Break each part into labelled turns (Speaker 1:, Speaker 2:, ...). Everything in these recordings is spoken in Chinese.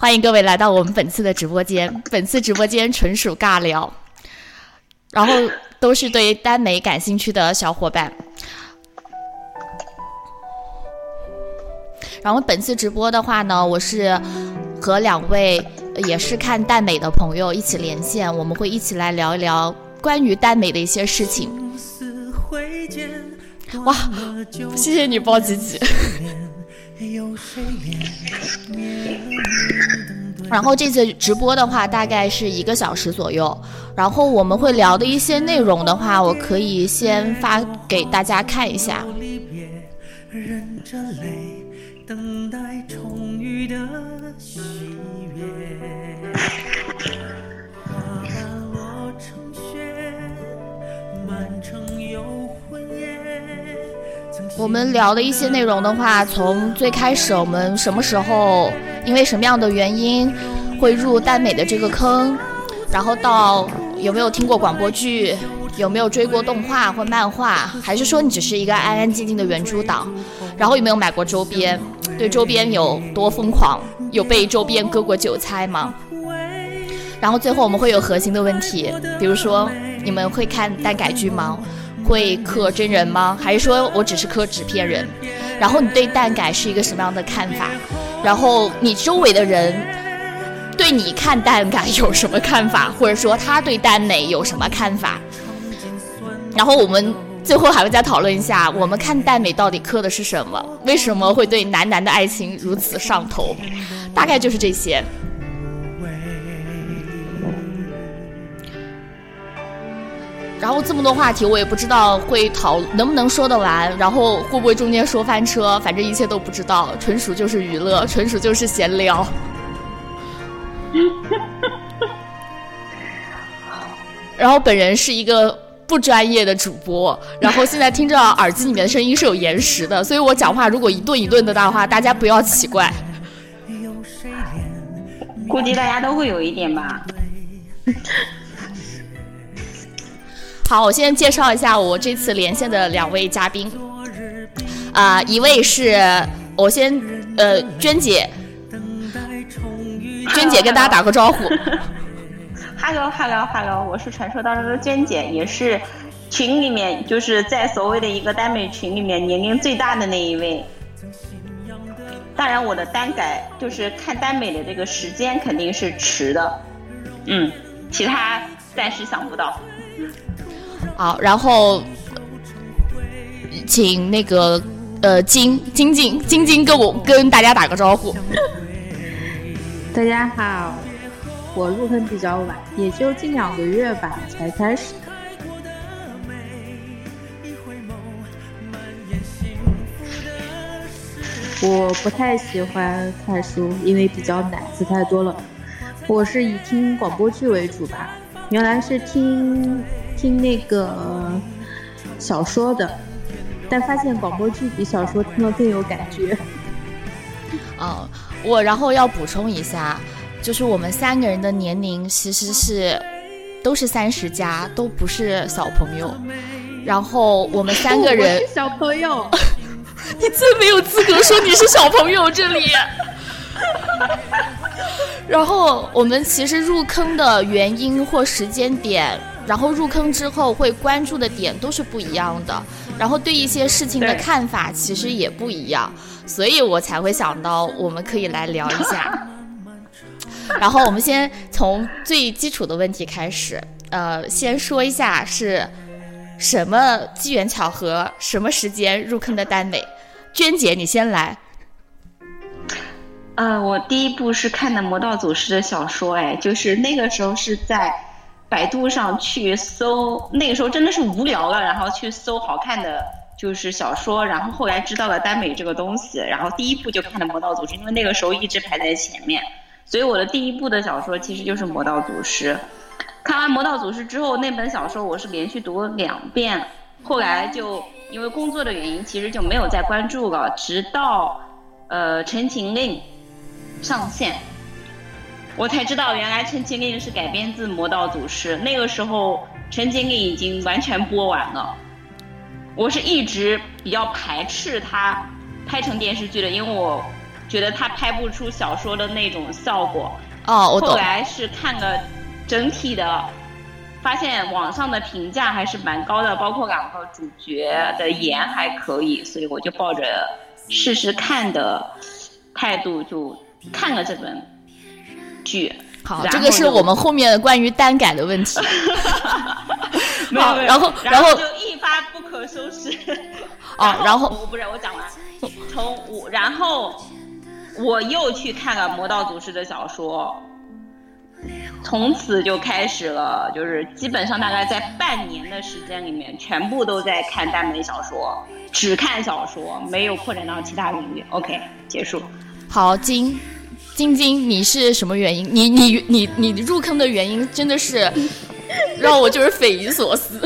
Speaker 1: 欢迎各位来到我们本次的直播间。本次直播间纯属尬聊，然后都是对耽美感兴趣的小伙伴。然后本次直播的话呢，我是和两位也是看耽美的朋友一起连线，我们会一起来聊一聊关于耽美的一些事情。哇，谢谢你包吉吉。然后这次直播的话，大概是一个小时左右。然后我们会聊的一些内容的话，我可以先发给大家看一下。等待重遇的我们聊的一些内容的话，从最开始我们什么时候，因为什么样的原因会入耽美的这个坑，然后到有没有听过广播剧，有没有追过动画或漫画，还是说你只是一个安安静静的原著党，然后有没有买过周边，对周边有多疯狂，有被周边割过韭菜吗？然后最后我们会有核心的问题，比如说你们会看耽改剧吗？会磕真人吗？还是说我只是磕纸片人？然后你对蛋改是一个什么样的看法？然后你周围的人对你看蛋改有什么看法？或者说他对蛋美有什么看法？然后我们最后还会再讨论一下，我们看蛋美到底磕的是什么？为什么会对男男的爱情如此上头？大概就是这些。然后这么多话题，我也不知道会讨能不能说得完，然后会不会中间说翻车，反正一切都不知道，纯属就是娱乐，纯属就是闲聊。然后本人是一个不专业的主播，然后现在听着耳机里面的声音是有延时的，所以我讲话如果一顿一顿的大话，大家不要奇怪。
Speaker 2: 估计大家都会有一点吧。
Speaker 1: 好，我先介绍一下我这次连线的两位嘉宾，啊，一位是我先呃娟姐，娟姐跟大家打个招呼。
Speaker 2: Hello Hello Hello，我是传说当中的娟姐，也是群里面就是在所谓的一个耽美群里面年龄最大的那一位。当然，我的单改就是看耽美的这个时间肯定是迟的，嗯，其他暂时想不到。
Speaker 1: 好，然后请那个呃金金金金金跟我跟大家打个招呼。
Speaker 3: 大家好，我入坑比较晚，也就近两个月吧才开始。我不太喜欢看书，因为比较难，字太多了。我是以听广播剧为主吧，原来是听。听那个小说的，但发现广播剧比小说听了更有感觉。
Speaker 1: 嗯，我然后要补充一下，就是我们三个人的年龄其实是都是三十加，都不是小朋友。然后我们三个人
Speaker 3: 小朋友，
Speaker 1: 你最没有资格说你是小朋友这里。然后我们其实入坑的原因或时间点。然后入坑之后会关注的点都是不一样的，然后对一些事情的看法其实也不一样，所以我才会想到我们可以来聊一下。然后我们先从最基础的问题开始，呃，先说一下是什么机缘巧合，什么时间入坑的耽美？娟姐，你先来。
Speaker 2: 呃，我第一部是看的《魔道祖师》的小说，哎，就是那个时候是在。百度上去搜，那个时候真的是无聊了，然后去搜好看的就是小说，然后后来知道了耽美这个东西，然后第一部就看的《魔道祖师》，因为那个时候一直排在前面，所以我的第一部的小说其实就是《魔道祖师》。看完《魔道祖师》之后，那本小说我是连续读了两遍，后来就因为工作的原因，其实就没有再关注了，直到呃《陈情令》上线。我才知道，原来《陈情令》是改编自《魔道祖师》。那个时候，《陈情令》已经完全播完了。我是一直比较排斥它拍成电视剧的，因为我觉得他拍不出小说的那种效果。
Speaker 1: 哦，我懂。
Speaker 2: 后来是看了整体的，发现网上的评价还是蛮高的，包括两个主角的颜还可以，所以我就抱着试试看的态度就看了这本剧。
Speaker 1: 好，这个是我们后面关于单改的问题。好，然后然后
Speaker 2: 就一发不可收拾。
Speaker 1: 哦，然后
Speaker 2: 我不是我讲完，从我然后我又去看了魔道祖师的小说，从此就开始了，就是基本上大概在半年的时间里面，全部都在看耽美小说，只看小说，没有扩展到其他领域。OK，结束。
Speaker 1: 好，金晶晶，你是什么原因？你你你你入坑的原因真的是 让我就是匪夷所思。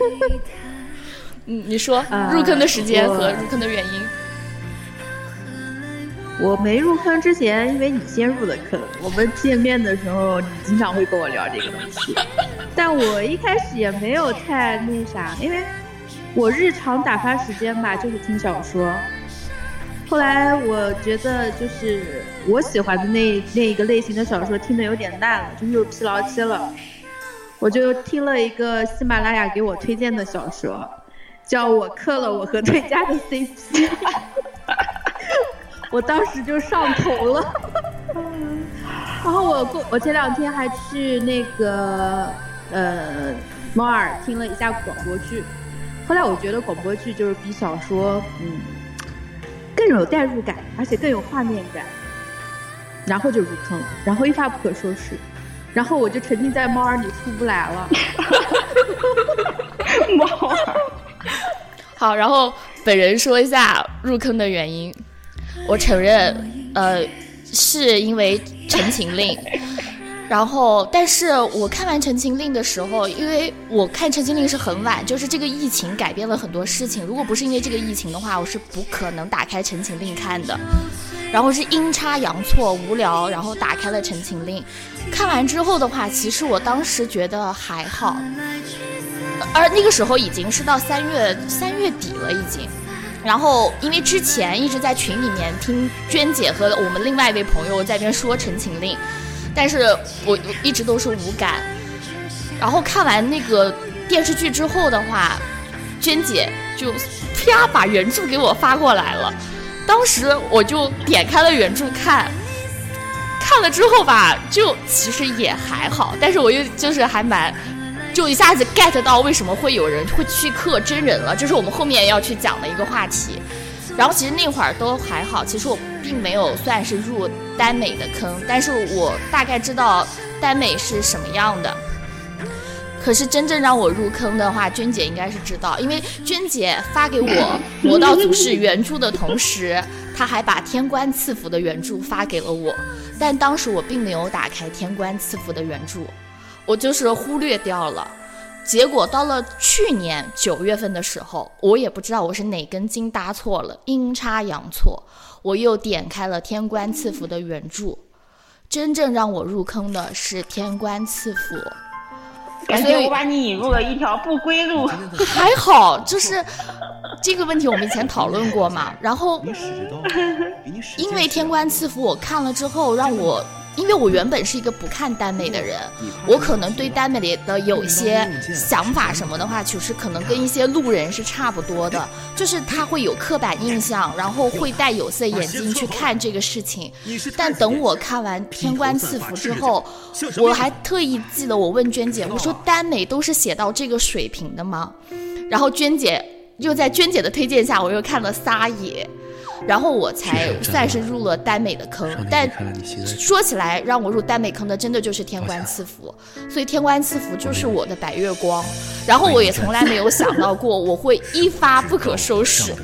Speaker 1: 嗯，你说入坑的时间和入坑的原因。
Speaker 3: 我没入坑之前，因为你先入的坑。我们见面的时候，你经常会跟我聊这个东西。但我一开始也没有太那啥，因为我日常打发时间吧，就是听小说。后来我觉得，就是我喜欢的那那一个类型的小说，听的有点烂了，就是有疲劳期了。我就听了一个喜马拉雅给我推荐的小说，叫我磕了我和对家的 CP。我当时就上头了，然后我过我前两天还去那个呃猫耳听了一下广播剧，后来我觉得广播剧就是比小说嗯更有代入感，而且更有画面感，然后就入坑，然后一发不可收拾，然后我就沉浸在猫儿里出不来了。
Speaker 2: 猫儿，
Speaker 1: 好，然后本人说一下入坑的原因。我承认，呃，是因为《陈情令》，然后，但是我看完《陈情令》的时候，因为我看《陈情令》是很晚，就是这个疫情改变了很多事情。如果不是因为这个疫情的话，我是不可能打开《陈情令》看的。然后是阴差阳错，无聊，然后打开了《陈情令》，看完之后的话，其实我当时觉得还好，而那个时候已经是到三月三月底了，已经。然后，因为之前一直在群里面听娟姐和我们另外一位朋友在那边说《陈情令》，但是我一直都是无感。然后看完那个电视剧之后的话，娟姐就啪把原著给我发过来了。当时我就点开了原著看，看了之后吧，就其实也还好，但是我又就是还蛮。就一下子 get 到为什么会有人会去刻真人了，这是我们后面要去讲的一个话题。然后其实那会儿都还好，其实我并没有算是入耽美的坑，但是我大概知道耽美是什么样的。可是真正让我入坑的话，娟姐应该是知道，因为娟姐发给我《魔道祖师》原著的同时，她还把《天官赐福》的原著发给了我，但当时我并没有打开《天官赐福》的原著。我就是忽略掉了，结果到了去年九月份的时候，我也不知道我是哪根筋搭错了，阴差阳错，我又点开了《天官赐福》的原著。真正让我入坑的是《天官赐福》，
Speaker 2: 感觉我把你引入了一条不归路。
Speaker 1: 还好，就是这个问题我们以前讨论过嘛。然后，因为《天官赐福》，我看了之后让我。因为我原本是一个不看耽美的人，我可能对耽美里的有一些想法什么的话，其实可能跟一些路人是差不多的，就是他会有刻板印象，然后会戴有色眼镜去看这个事情。但等我看完《天官赐福》之后，我还特意记得我问娟姐，我说耽美都是写到这个水平的吗？然后娟姐又在娟姐的推荐下，我又看了《撒野》。然后我才算是入了耽美的坑，但说起来让我入耽美坑的，真的就是《天官赐福》，所以《天官赐福》就是我的白月光。然后我也从来没有想到过我会一 发不可收拾，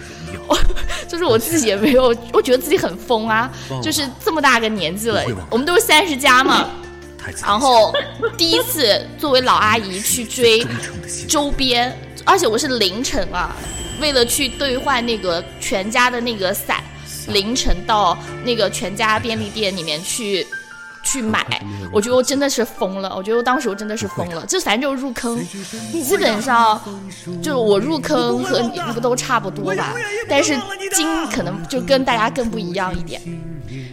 Speaker 1: 就是我自己也没有，我觉得自己很疯啊，就是这么大个年纪了，我们都是三十加嘛，然后第一次作为老阿姨去追周边，而且我是凌晨啊。为了去兑换那个全家的那个伞，凌晨到那个全家便利店里面去，去买，我觉得我真的是疯了。我觉得我当时我真的是疯了。这反正就是入坑，基本上就是我入坑和你们都差不多吧，但是金可能就跟大家更不一样一点。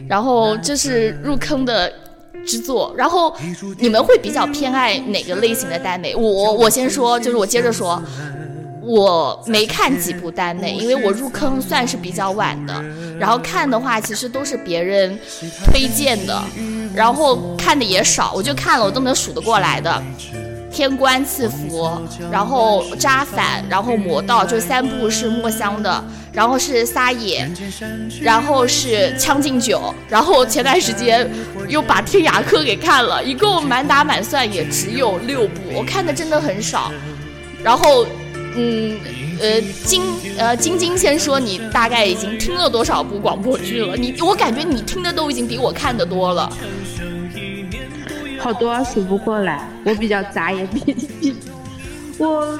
Speaker 1: 然后这是入坑的之作，然后你们会比较偏爱哪个类型的耽美？我我先说，就是我接着说。我没看几部耽美，因为我入坑算是比较晚的。然后看的话，其实都是别人推荐的，然后看的也少，我就看了我都能数得过来的，《天官赐福》，然后《扎反》，然后《魔道》，就三部是墨香的，然后是撒野，然后是《将进酒》，然后前段时间又把《天涯客》给看了，一共满打满算也只有六部，我看的真的很少，然后。嗯，呃，晶呃，晶晶先说，你大概已经听了多少部广播剧了？你我感觉你听的都已经比我看的多了，
Speaker 3: 好多数不过来。我比较杂，也比比我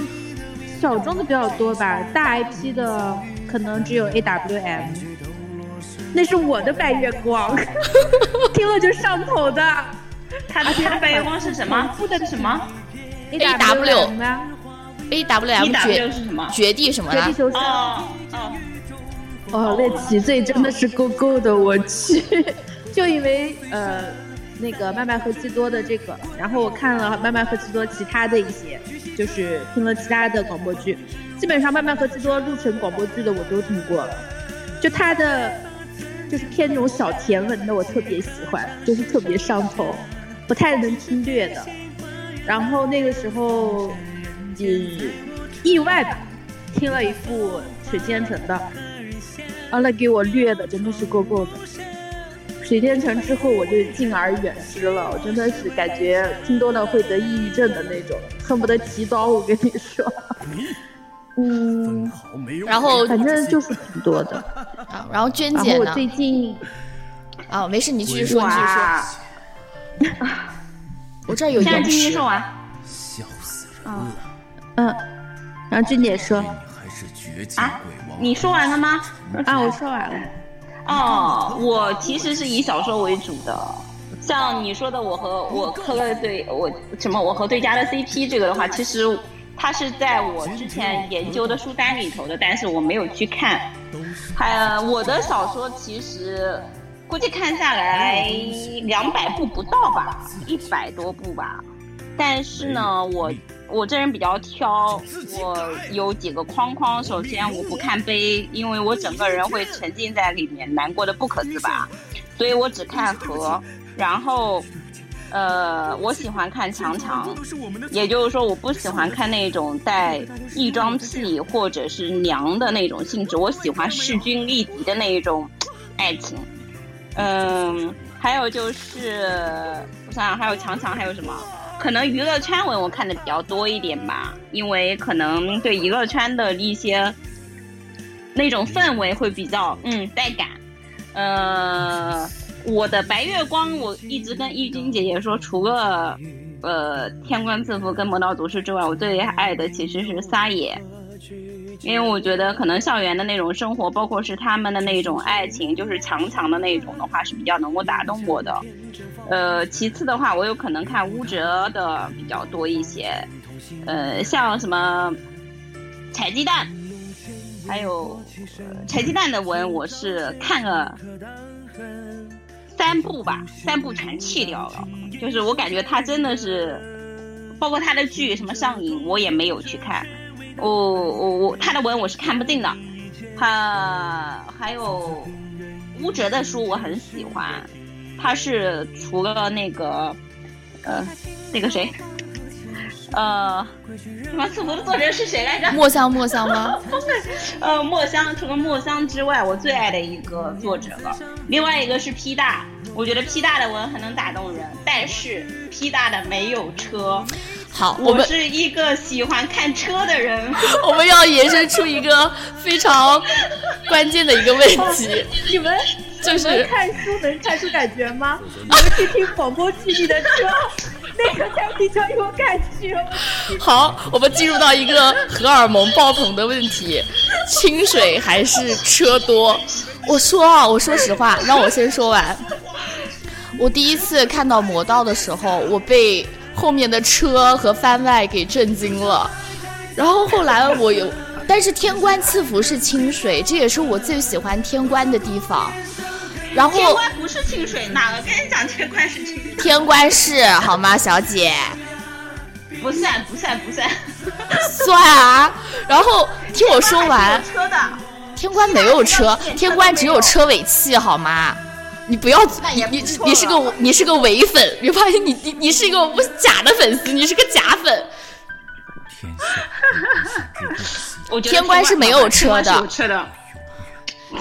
Speaker 3: 小众的比较多吧。大 IP 的可能只有 AWM，那是我的白月光，听了就上头的。
Speaker 2: 他的他的白月光是什么？是什么
Speaker 1: ？AW。A W M 绝绝地什么
Speaker 3: 的？绝地求生。哦哦哦，那奇罪真的是够够的，我去！就因为呃那个麦麦和基多的这个，然后我看了麦麦和基多其他的一些，就是听了其他的广播剧，基本上麦麦和基多录成广播剧的我都听过了。就他的就是偏那种小甜文的，我特别喜欢，就是特别上头，不太能听略的。然后那个时候。是意外吧，听了一部水仙城的，完了给我虐的真的是够够的。水仙城之后我就敬而远之了，我真的是感觉听多了会得抑郁症的那种，恨不得提刀。我跟你说，嗯，
Speaker 1: 然后
Speaker 3: 反正就是挺多的
Speaker 1: 啊。然后娟姐
Speaker 3: 呢？我最近
Speaker 1: 啊，没事，你继续说，你继续说。我这儿有延迟。
Speaker 2: 说完。
Speaker 3: 笑死人了。嗯，然后君姐说
Speaker 2: 啊，你说完了吗？
Speaker 3: 啊，我说完了。
Speaker 2: 哦，我其实是以小说为主的，像你说的，我和我磕了对，我什么，我和对家的 CP 这个的话，其实它是在我之前研究的书单里头的，但是我没有去看。还我的小说其实估计看下来两百部不到吧，一百多部吧。但是呢，我我这人比较挑，我有几个框框。首先，我不看悲，因为我整个人会沉浸在里面，难过的不可自拔，所以我只看和。然后，呃，我喜欢看强强，也就是说，我不喜欢看那种带异装癖或者是娘的那种性质，我喜欢势均力敌的那一种爱情。嗯，还有就是，我想想，还有强强，还有什么？可能娱乐圈文我看的比较多一点吧，因为可能对娱乐圈的一些那种氛围会比较嗯带感。呃，我的白月光我一直跟易君姐姐说，除了呃天官赐福跟魔道祖师之外，我最爱的其实是撒野。因为我觉得可能校园的那种生活，包括是他们的那种爱情，就是强强的那种的话，是比较能够打动我的。呃，其次的话，我有可能看乌哲的比较多一些。呃，像什么柴鸡蛋，还有柴鸡蛋的文，我是看了三部吧，三部全弃掉了。就是我感觉他真的是，包括他的剧什么上瘾，我也没有去看。我我我他的文我是看不进的，他还有乌哲的书我很喜欢，他是除了那个呃那个谁，呃什么赐福的作者是谁来着？
Speaker 1: 墨香墨香吗？
Speaker 2: 呃墨香除了墨香之外，我最爱的一个作者了。另外一个是 P 大，我觉得 P 大的文很能打动人，但是 P 大的没有车。
Speaker 1: 好，我们
Speaker 2: 是一个喜欢看车的人。
Speaker 1: 我们要延伸出一个非常关键的一个问题，
Speaker 3: 你们
Speaker 1: 就是
Speaker 3: 看书能看出感觉吗？你们去听广播剧里的车，那个才比较有感觉。
Speaker 1: 好，我们进入到一个荷尔蒙爆棚的问题：清水还是车多？我说啊，我说实话，让我先说完。我第一次看到魔道的时候，我被后面的车和番外给震惊了。然后后来我有，但是天官赐福是清水，这也是我最喜欢天官的地方。然后
Speaker 2: 天官不是清水，哪个跟你讲天官是清水？
Speaker 1: 天官是好吗，小姐？
Speaker 2: 不算不算不算，
Speaker 1: 算啊！然后听我说完，
Speaker 2: 车的
Speaker 1: 天官没有车，天官只有车尾气好吗？你不要，你你你是个你是个伪粉，你发现你你你是一个不假的粉丝，你是个假粉。天官是没有车的，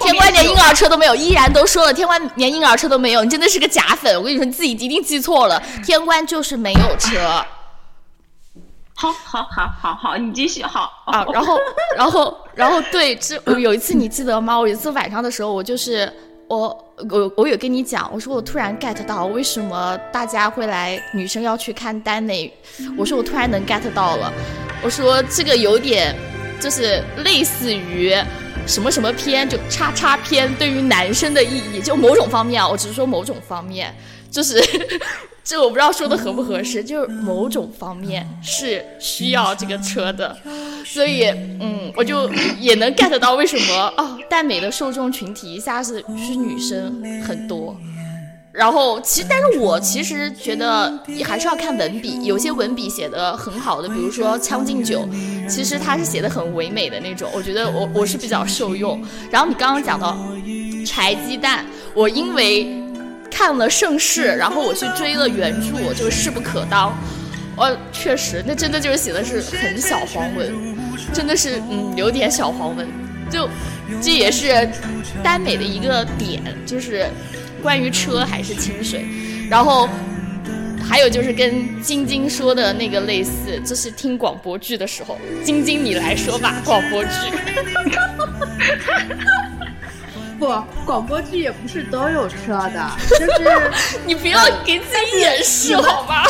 Speaker 1: 天官连婴儿车都没有，依然都说了，天官连婴儿车都没有，你真的是个假粉！我跟你说，你自己一定记错了，天官就是没有车。
Speaker 2: 好好好好好，你继续好
Speaker 1: 啊，然后然后然后对，这有一次你记得吗？我有一次晚上的时候，我就是我我我有跟你讲，我说我突然 get 到为什么大家会来女生要去看耽美，我说我突然能 get 到了，我说这个有点就是类似于什么什么片，就叉叉片对于男生的意义，就某种方面啊，我只是说某种方面，就是。这我不知道说的合不合适，就是某种方面是需要这个车的，所以嗯，我就也能 get 到为什么哦，耽美的受众群体一下子是女生很多。然后其实，但是我其实觉得还是要看文笔，有些文笔写的很好的，比如说《将进酒》，其实它是写的很唯美的那种，我觉得我我是比较受用。然后你刚刚讲到柴鸡蛋，我因为。看了盛世，然后我去追了原著，就是势不可当。哦，确实，那真的就是写的是很小黄文，真的是嗯有点小黄文。就这也是耽美的一个点，就是关于车还是清水。然后还有就是跟晶晶说的那个类似，就是听广播剧的时候，晶晶你来说吧，广播剧。
Speaker 3: 哈哈哈不，广播剧也不是都有车的，就是
Speaker 1: 你不要给自己掩饰好吗？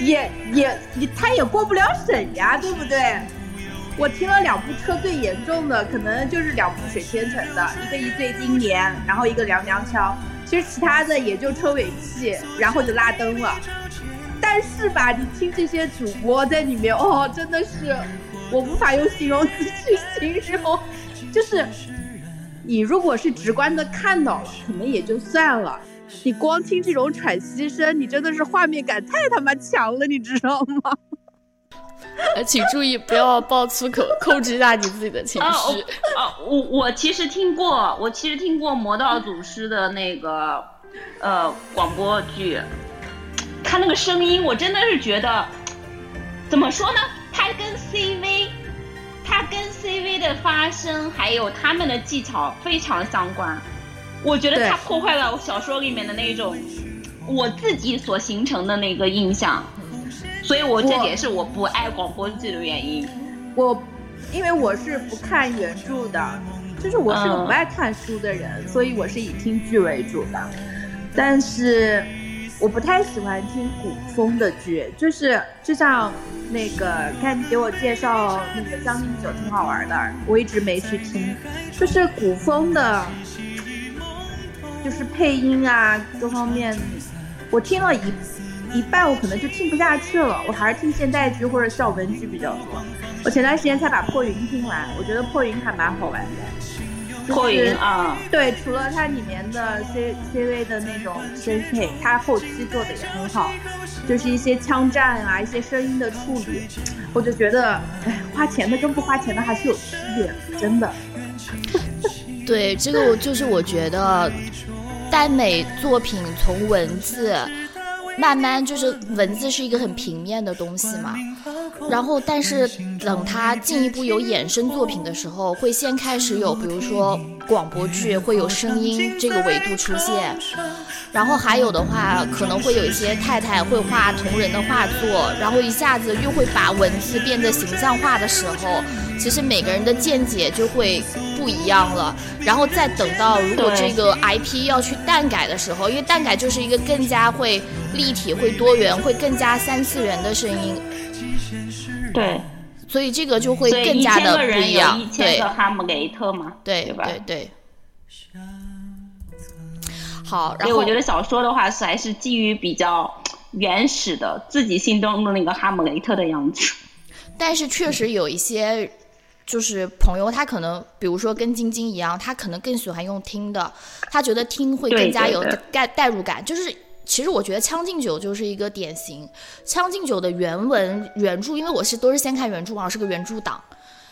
Speaker 3: 也也也，他也过不了审呀，对不对？我听了两部车最严重的，可能就是两部水天成的，一个一醉经年，然后一个凉凉悄。其实其他的也就车尾气，然后就拉灯了。但是吧，你听这些主播在里面，哦，真的是。我无法用形容词去形容，就是你如果是直观的看到了，可能也就算了。你光听这种喘息声，你真的是画面感太他妈强了，你知道吗？
Speaker 1: 呃，请注意不要爆粗口，控制一下你自己的情绪。
Speaker 2: 啊，我我其实听过，我其实听过魔道祖师的那个呃广播剧，他那个声音，我真的是觉得，怎么说呢？它跟 CV，它跟 CV 的发声还有他们的技巧非常相关，我觉得它破坏了小说里面的那种我自己所形成的那个印象，所以我这也是我不爱广播剧的原因。
Speaker 3: 我因为我是不看原著的，就是我是个不爱看书的人，所以我是以听剧为主的，但是。我不太喜欢听古风的剧，就是就像那个看你给我介绍那个《将进酒》挺好玩的，我一直没去听。就是古风的，就是配音啊各方面，我听了一一半，我可能就听不下去了。我还是听现代剧或者校文剧比较多。我前段时间才把《破云》听完，我觉得《破云》还蛮好玩的。
Speaker 2: 破云啊，
Speaker 3: 对，除了它里面的 C C V 的那种声配，它后期做的也很好，就是一些枪战啊，一些声音的处理，我就觉得，哎，花钱的跟不花钱的还是有区别，真的。
Speaker 1: 对，这个我就是我觉得，耽美作品从文字。慢慢就是文字是一个很平面的东西嘛，然后但是等它进一步有衍生作品的时候，会先开始有，比如说广播剧会有声音这个维度出现，然后还有的话可能会有一些太太会画同人的画作，然后一下子又会把文字变得形象化的时候，其实每个人的见解就会不一样了。然后再等到如果这个 IP 要去蛋改的时候，因为蛋改就是一个更加会。立体会多元，会更加三次元的声音。
Speaker 2: 对，
Speaker 1: 所以这个就会更加的不一样。
Speaker 2: 对，哈姆雷特嘛，
Speaker 1: 对
Speaker 2: 对吧？
Speaker 1: 对对。好，然后
Speaker 2: 我觉得小说的话是还是基于比较原始的自己心中的那个哈姆雷特的样子。
Speaker 1: 但是确实有一些就是朋友，他可能比如说跟晶晶一样，他可能更喜欢用听的，他觉得听会更加有代代入感。就是其实我觉得《将进酒》就是一个典型，《将进酒》的原文原著，因为我是都是先看原著嘛，我是个原著党。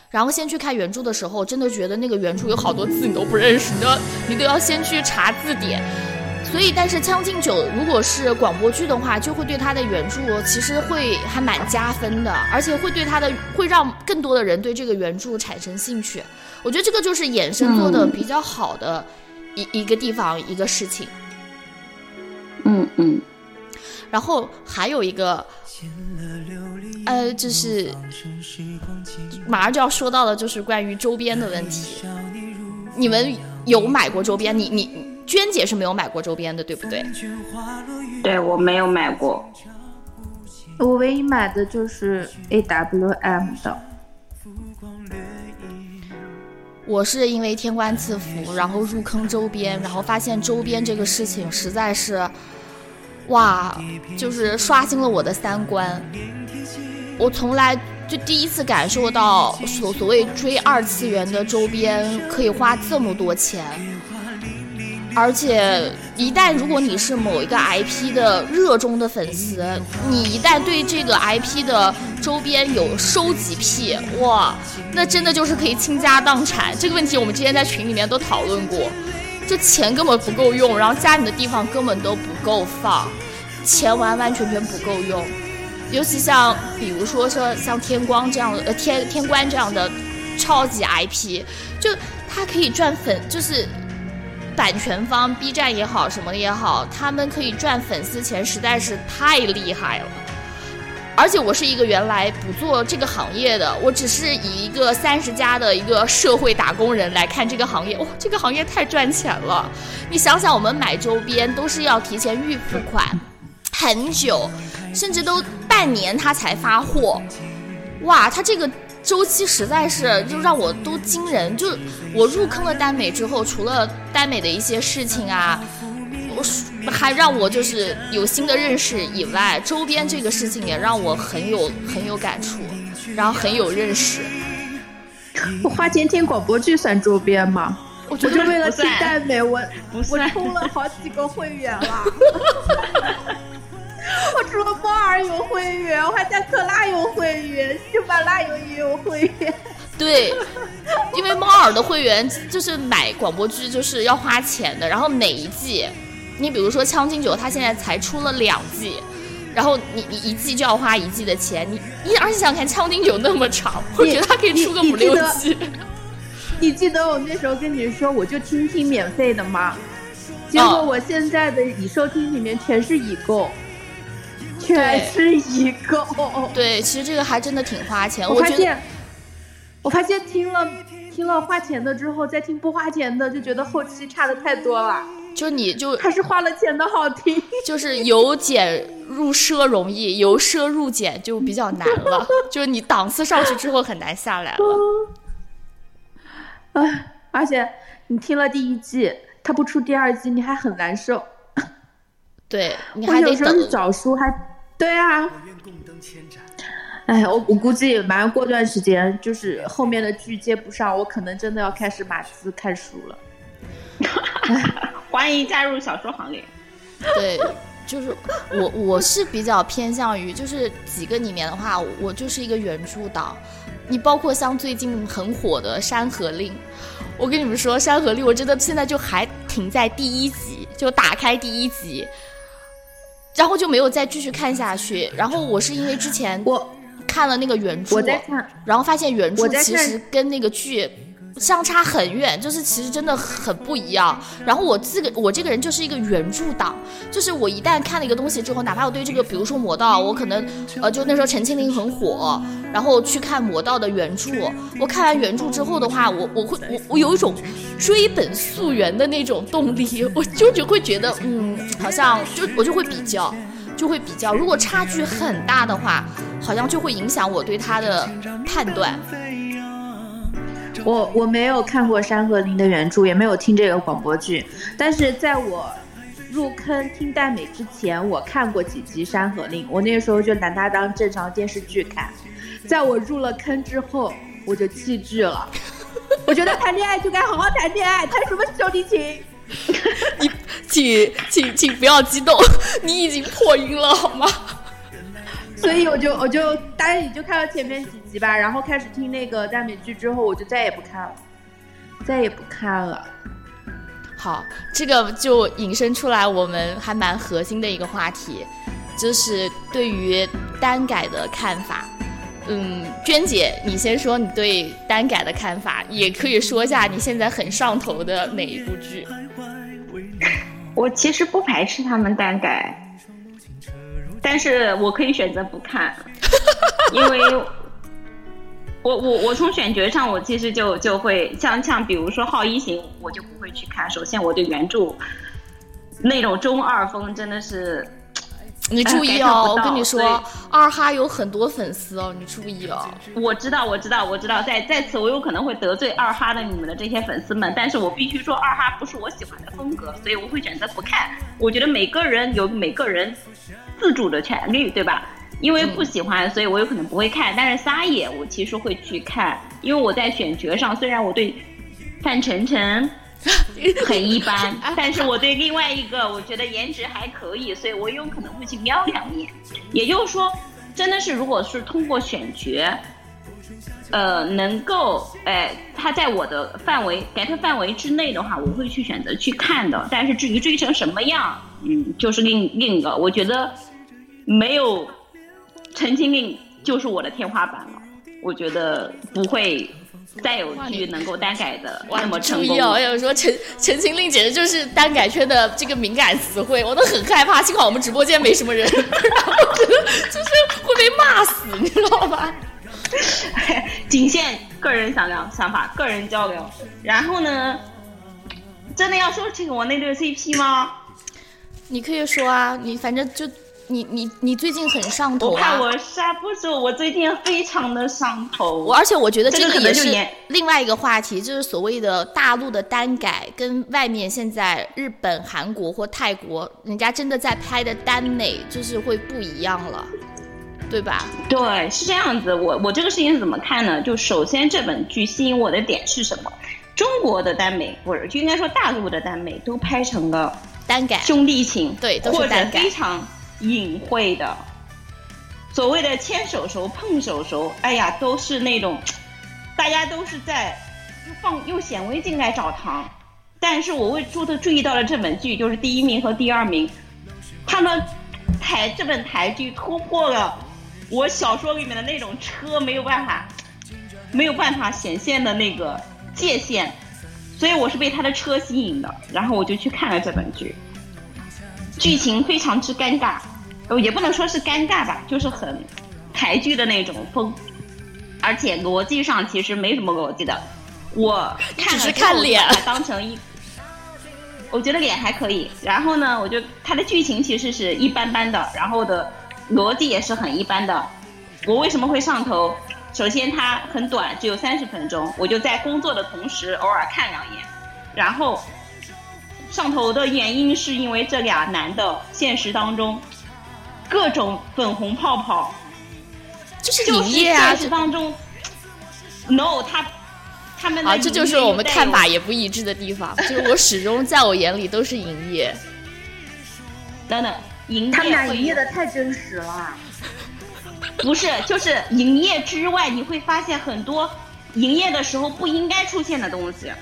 Speaker 1: 然后先去看原著的时候，真的觉得那个原著有好多字你都不认识，你都要你都要先去查字典。所以，但是《将进酒》如果是广播剧的话，就会对它的原著其实会还蛮加分的，而且会对它的会让更多的人对这个原著产生兴趣。我觉得这个就是衍生做的比较好的一、一个地方一个事情。
Speaker 2: 嗯嗯，
Speaker 1: 然后还有一个，呃，就是马上就要说到的，就是关于周边的问题。你们有买过周边？你你娟姐是没有买过周边的，对不对？
Speaker 2: 对我没有买过。
Speaker 3: 我唯一买的就是 AWM 的，
Speaker 1: 我是因为天官赐福，然后入坑周边，然后发现周边这个事情实在是，哇，就是刷新了我的三观。我从来就第一次感受到所所谓追二次元的周边可以花这么多钱，而且一旦如果你是某一个 IP 的热衷的粉丝，你一旦对这个 IP 的周边有收集癖，哇，那真的就是可以倾家荡产。这个问题我们之前在群里面都讨论过，就钱根本不够用，然后家里的地方根本都不够放，钱完完全全不够用。尤其像比如说说像天光这样的呃天天官这样的超级 IP，就它可以赚粉，就是版权方 B 站也好什么的也好，他们可以赚粉丝钱，实在是太厉害了。而且我是一个原来不做这个行业的，我只是以一个三十加的一个社会打工人来看这个行业，哇，这个行业太赚钱了。你想想，我们买周边都是要提前预付款很久，甚至都半年他才发货，哇，他这个周期实在是就让我都惊人。就我入坑了耽美之后，除了耽美的一些事情啊，我还让我就是有新的认识以外，周边这个事情也让我很有很有感触，然后很有认识。
Speaker 3: 我花钱听广播剧算周边吗？
Speaker 1: 我觉得
Speaker 3: 我就为了听耽美，我我充了好几个会员了。我除了猫耳有会员，我还在克拉有会员，喜马拉雅也有会员。
Speaker 1: 对，因为猫耳的会员就是买广播剧就是要花钱的，然后每一季，你比如说《将进酒》，它现在才出了两季，然后你你一季就要花一季的钱，你你而且想想看，《将进酒》那么长，我觉得它可以出个五六季。
Speaker 3: 你记得我那时候跟你说，我就听听免费的吗？结果我现在的已收听里面全是已购，全是一个。
Speaker 1: 对，其实这个还真的挺花钱，我
Speaker 3: 发现，我发现听了听了花钱的之后，再听不花钱的，就觉得后期差的太多了。
Speaker 1: 就你就
Speaker 3: 还是花了钱的好听。
Speaker 1: 就是由俭入奢容易，由奢入俭就比较难了，就是你档次上去之后很难下来了。
Speaker 3: 唉，而且你听了第一季，它不出第二季，你还很难受。
Speaker 1: 对你还得等。
Speaker 3: 找书还，对啊。哎，我我估计马上过段时间，就是后面的剧接不上，我可能真的要开始码字看书了。
Speaker 2: 欢迎加入小说行列。
Speaker 1: 对，就是我我是比较偏向于，就是几个里面的话，我就是一个原著党。你包括像最近很火的《山河令》，我跟你们说，《山河令》我真的现在就还停在第一集，就打开第一集，然后就没有再继续看下去。然后我是因为之前
Speaker 3: 我
Speaker 1: 看了那个原著
Speaker 3: 我，在看，
Speaker 1: 然后发现原著其实跟那个剧相差很远，就是其实真的很不一样。然后我这个我这个人就是一个原著党，就是我一旦看了一个东西之后，哪怕我对这个，比如说魔道，我可能呃就那时候陈情令很火，然后去看魔道的原著，我看完原著之后的话，我我会我我有一种追本溯源的那种动力，我就就会觉得嗯，好像就我就会比较。就会比较，如果差距很大的话，好像就会影响我对他的判断。
Speaker 3: 我我没有看过《山河令》的原著，也没有听这个广播剧，但是在我入坑听耽美之前，我看过几集《山河令》，我那个时候就拿它当正常电视剧看。在我入了坑之后，我就弃剧了。我觉得谈恋爱就该好好谈恋爱，谈什么兄弟情？
Speaker 1: 你请请请不要激动，你已经破音了好吗？
Speaker 3: 所以我就我就大概也就看了前面几集吧，然后开始听那个耽美剧之后，我就再也不看了，再也不看了。
Speaker 1: 好，这个就引申出来我们还蛮核心的一个话题，就是对于单改的看法。嗯，娟姐，你先说你对单改的看法，也可以说一下你现在很上头的哪一部剧。
Speaker 2: 我其实不排斥他们单改，但是我可以选择不看，因为我我我从选角上，我其实就就会像像比如说《好一行》，我就不会去看。首先，我对原著那种中二风真的是。
Speaker 1: 你注意哦，我跟你说，二哈有很多粉丝哦，你注意哦。
Speaker 2: 我知道，我知道，我知道，在在此我有可能会得罪二哈的你们的这些粉丝们，但是我必须说，二哈不是我喜欢的风格，所以我会选择不看。我觉得每个人有每个人自主的权利，对吧？因为不喜欢，所以我有可能不会看。但是撒野，我其实会去看，因为我在选角上，虽然我对范丞丞。很一般，但是我对另外一个我觉得颜值还可以，所以我有可能会去瞄两眼。也就是说，真的是如果是通过选角，呃，能够哎，他在我的范围 get 范围之内的话，我会去选择去看的。但是至于追成什么样，嗯，就是另另一个，我觉得没有《陈情令》就是我的天花板了。我觉得不会。再有剧能够单改的那么成功，
Speaker 1: 我 有说陈陈情令简直就是单改圈的这个敏感词汇，我都很害怕。幸好我们直播间没什么人，然后就是会被骂死，你知道吧？
Speaker 2: 仅限个人想聊想法，个人交流。然后呢，真的要说起我那对 CP 吗？
Speaker 1: 你可以说啊，你反正就。你你你最近很上头
Speaker 2: 啊！我怕我刹不住，我最近非常的上头。
Speaker 1: 我而且我觉得这个也是另外一个话题，就是所谓的大陆的单改跟外面现在日本、韩国或泰国人家真的在拍的耽美，就是会不一样了，对吧？
Speaker 2: 对，是这样子。我我这个事情是怎么看呢？就首先这本剧吸引我的点是什么？中国的耽美，或者就应该说大陆的耽美都拍成了
Speaker 1: 单改
Speaker 2: 兄弟情，
Speaker 1: 对，都是单
Speaker 2: 改，非常。隐晦的，所谓的牵手手、碰手手，哎呀，都是那种，大家都是在放用显微镜来找糖。但是我为注的注意到了这本剧，就是第一名和第二名，他们台这本台剧突破了我小说里面的那种车没有办法没有办法显现的那个界限，所以我是被他的车吸引的，然后我就去看了这本剧。剧情非常之尴尬，呃，也不能说是尴尬吧，就是很台剧的那种风，而且逻辑上其实没什么逻辑的。我看了
Speaker 1: 看脸，
Speaker 2: 当成一，我觉得脸还可以。然后呢，我就它的剧情其实是一般般的，然后的逻辑也是很一般的。我为什么会上头？首先它很短，只有三十分钟，我就在工作的同时偶尔看两眼，然后。上头的原因是因为这俩男的现实当中各种粉红泡泡，
Speaker 1: 就是营业啊。
Speaker 2: 现实当中，no，他他们
Speaker 1: 啊，这就是我们看法也不一致的地方。就是我始终在我眼里都是营业。
Speaker 2: 等等，营业
Speaker 3: 他们俩营业的太真实了。
Speaker 2: 不是，就是营业之外，你会发现很多营业的时候不应该出现的东西。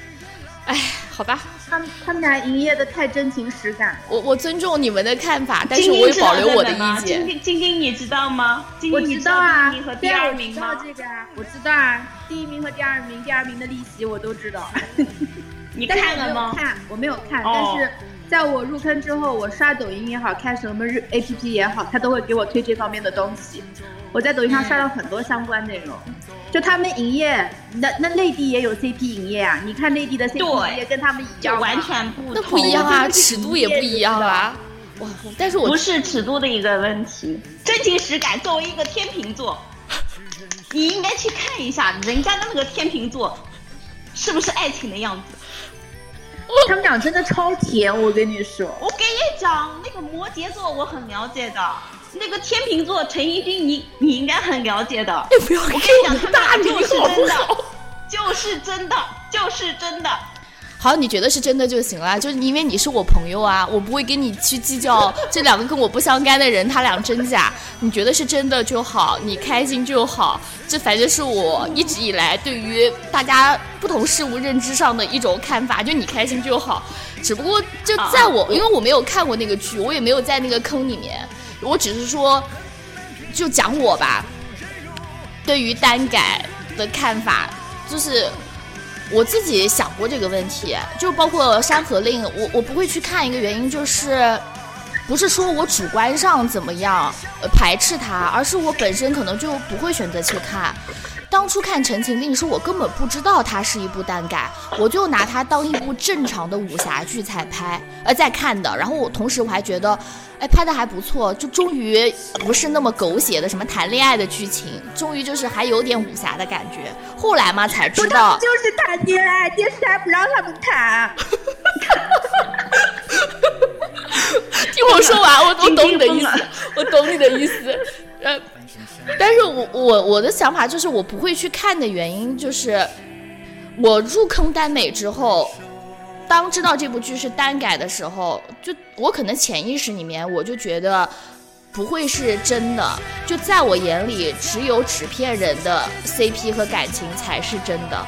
Speaker 1: 哎，好吧。
Speaker 3: 他们他们俩营业的太真情实感，
Speaker 1: 我我尊重你们的看法，但是我也保留我的意
Speaker 2: 见。晶晶晶，你知道吗？
Speaker 3: 晶晶你知道啊，
Speaker 2: 第一名和第二名吗？
Speaker 3: 这个啊，我知道啊，第一名和第二名，第二名的利息我都知道。
Speaker 2: 你看了吗？
Speaker 3: 看，我没有看，但是在我入坑之后，我刷抖音也好看什么日 A P P 也好，他都会给我推这方面的东西。我在抖音上刷到很多相关内容。就他们营业，那那内地也有 CP 营业啊？你看内地的 CP 营业跟他们一样
Speaker 2: 完全不
Speaker 1: 那不一样啊，尺度也不一样啊。哇，但是我
Speaker 2: 不是尺度的一个问题，真情实感。作为一个天秤座，你应该去看一下人家的那个天秤座，是不是爱情的样子？
Speaker 3: 他们俩真的超甜，我跟你说。
Speaker 2: 我给你讲，那个摩羯座我很了解的，那个天秤座陈奕迅你你应该很了解的。
Speaker 1: 不要
Speaker 2: 我跟你讲，他
Speaker 1: 大
Speaker 2: 们俩就是
Speaker 1: 好不
Speaker 2: 真的
Speaker 1: 好？，
Speaker 2: 就是真的，就是真的。
Speaker 1: 好，你觉得是真的就行了，就是因为你是我朋友啊，我不会跟你去计较这两个跟我不相干的人他俩真假。你觉得是真的就好，你开心就好，这反正是我一直以来对于大家不同事物认知上的一种看法，就你开心就好。只不过就在我，因为我没有看过那个剧，我也没有在那个坑里面，我只是说，就讲我吧，对于单改的看法，就是我自己想过这个问题，就包括《山河令》，我我不会去看一个原因就是，不是说我主观上怎么样、呃、排斥它，而是我本身可能就不会选择去看。当初看《陈情令》是我根本不知道它是一部耽改，我就拿它当一部正常的武侠剧在拍，呃，在看的。然后我同时我还觉得，哎，拍的还不错，就终于不是那么狗血的什么谈恋爱的剧情，终于就是还有点武侠的感觉。后来嘛才知道，
Speaker 3: 就是谈恋爱，电视台不让他们谈。
Speaker 1: 听我说完，我 我懂你的意思我懂你的意思。呃，但是我我我的想法就是，我不会去看的原因就是，我入坑耽美之后，当知道这部剧是耽改的时候，就我可能潜意识里面我就觉得不会是真的，就在我眼里，只有纸片人的 CP 和感情才是真的。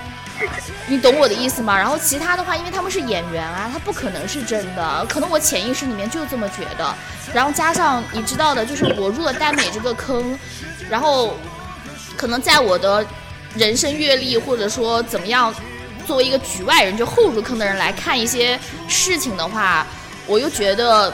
Speaker 1: 你懂我的意思吗？然后其他的话，因为他们是演员啊，他不可能是真的，可能我潜意识里面就这么觉得。然后加上你知道的，就是我入了耽美这个坑，然后可能在我的人生阅历或者说怎么样，作为一个局外人，就后入坑的人来看一些事情的话，我又觉得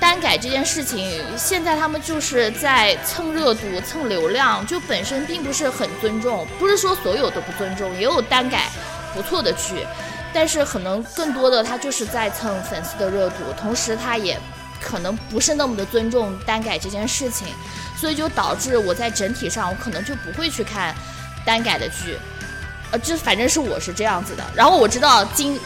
Speaker 1: 单改这件事情，现在他们就是在蹭热度、蹭流量，就本身并不是很尊重，不是说所有都不尊重，也有单改。不错的剧，但是可能更多的他就是在蹭粉丝的热度，同时他也可能不是那么的尊重单改这件事情，所以就导致我在整体上我可能就不会去看单改的剧，呃，就反正是我是这样子的。然后我知道金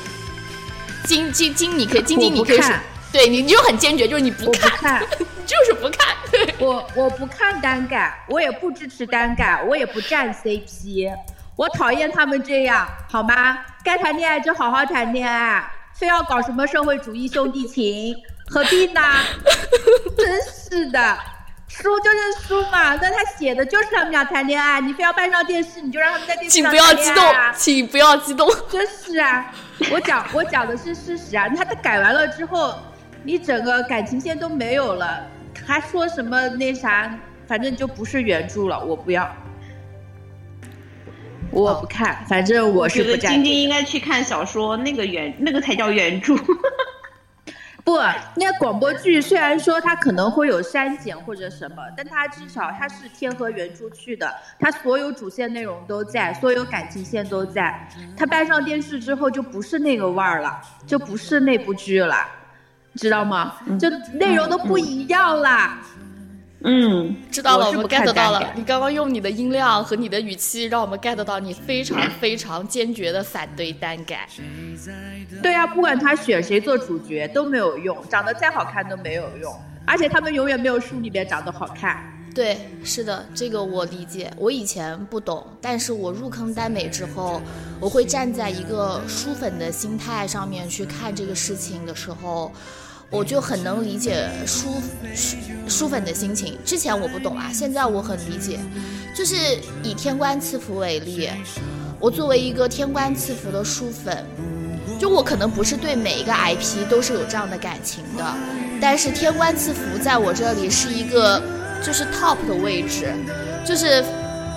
Speaker 1: 金金金，你可以金金，你可以说，对你你就很坚决，就是你不看，就是不看。对
Speaker 3: 我我不看单改，我也不支持单改，我也不站 CP，我讨厌他们这样，好吗？该谈恋爱就好好谈恋爱，非要搞什么社会主义兄弟情，何必呢？真是的。书就是书嘛，那他写的就是他们俩谈恋爱，你非要搬上电视，你就让他们在电视
Speaker 1: 请
Speaker 3: 上
Speaker 1: 不要激动
Speaker 3: 谈恋爱啊，
Speaker 1: 请不要激动。
Speaker 3: 真是啊，我讲我讲的是事实啊。他他改完了之后，你整个感情线都没有了，还说什么那啥，反正就不是原著了，我不要，我不看，反正我是
Speaker 2: 觉得
Speaker 3: 不站
Speaker 2: 晶晶应该去看小说，那个原那个才叫原著。
Speaker 3: 不，那广播剧虽然说它可能会有删减或者什么，但它至少它是贴合原著去的，它所有主线内容都在，所有感情线都在。它搬上电视之后就不是那个味儿了，就不是那部剧了，知道吗？就内容都不一样啦。
Speaker 2: 嗯，
Speaker 1: 知道了，我们 get 到。了你刚刚用你的音量和你的语气，让我们 get 到你非常非常坚决的反对单改。
Speaker 3: 对啊，不管他选谁做主角都没有用，长得再好看都没有用，而且他们永远没有书里面长得好看。
Speaker 1: 对，是的，这个我理解。我以前不懂，但是我入坑耽美之后，我会站在一个书粉的心态上面去看这个事情的时候，我就很能理解书书书粉的心情。之前我不懂啊，现在我很理解。就是以天官赐福为例，我作为一个天官赐福的书粉，就我可能不是对每一个 IP 都是有这样的感情的，但是天官赐福在我这里是一个就是 top 的位置，就是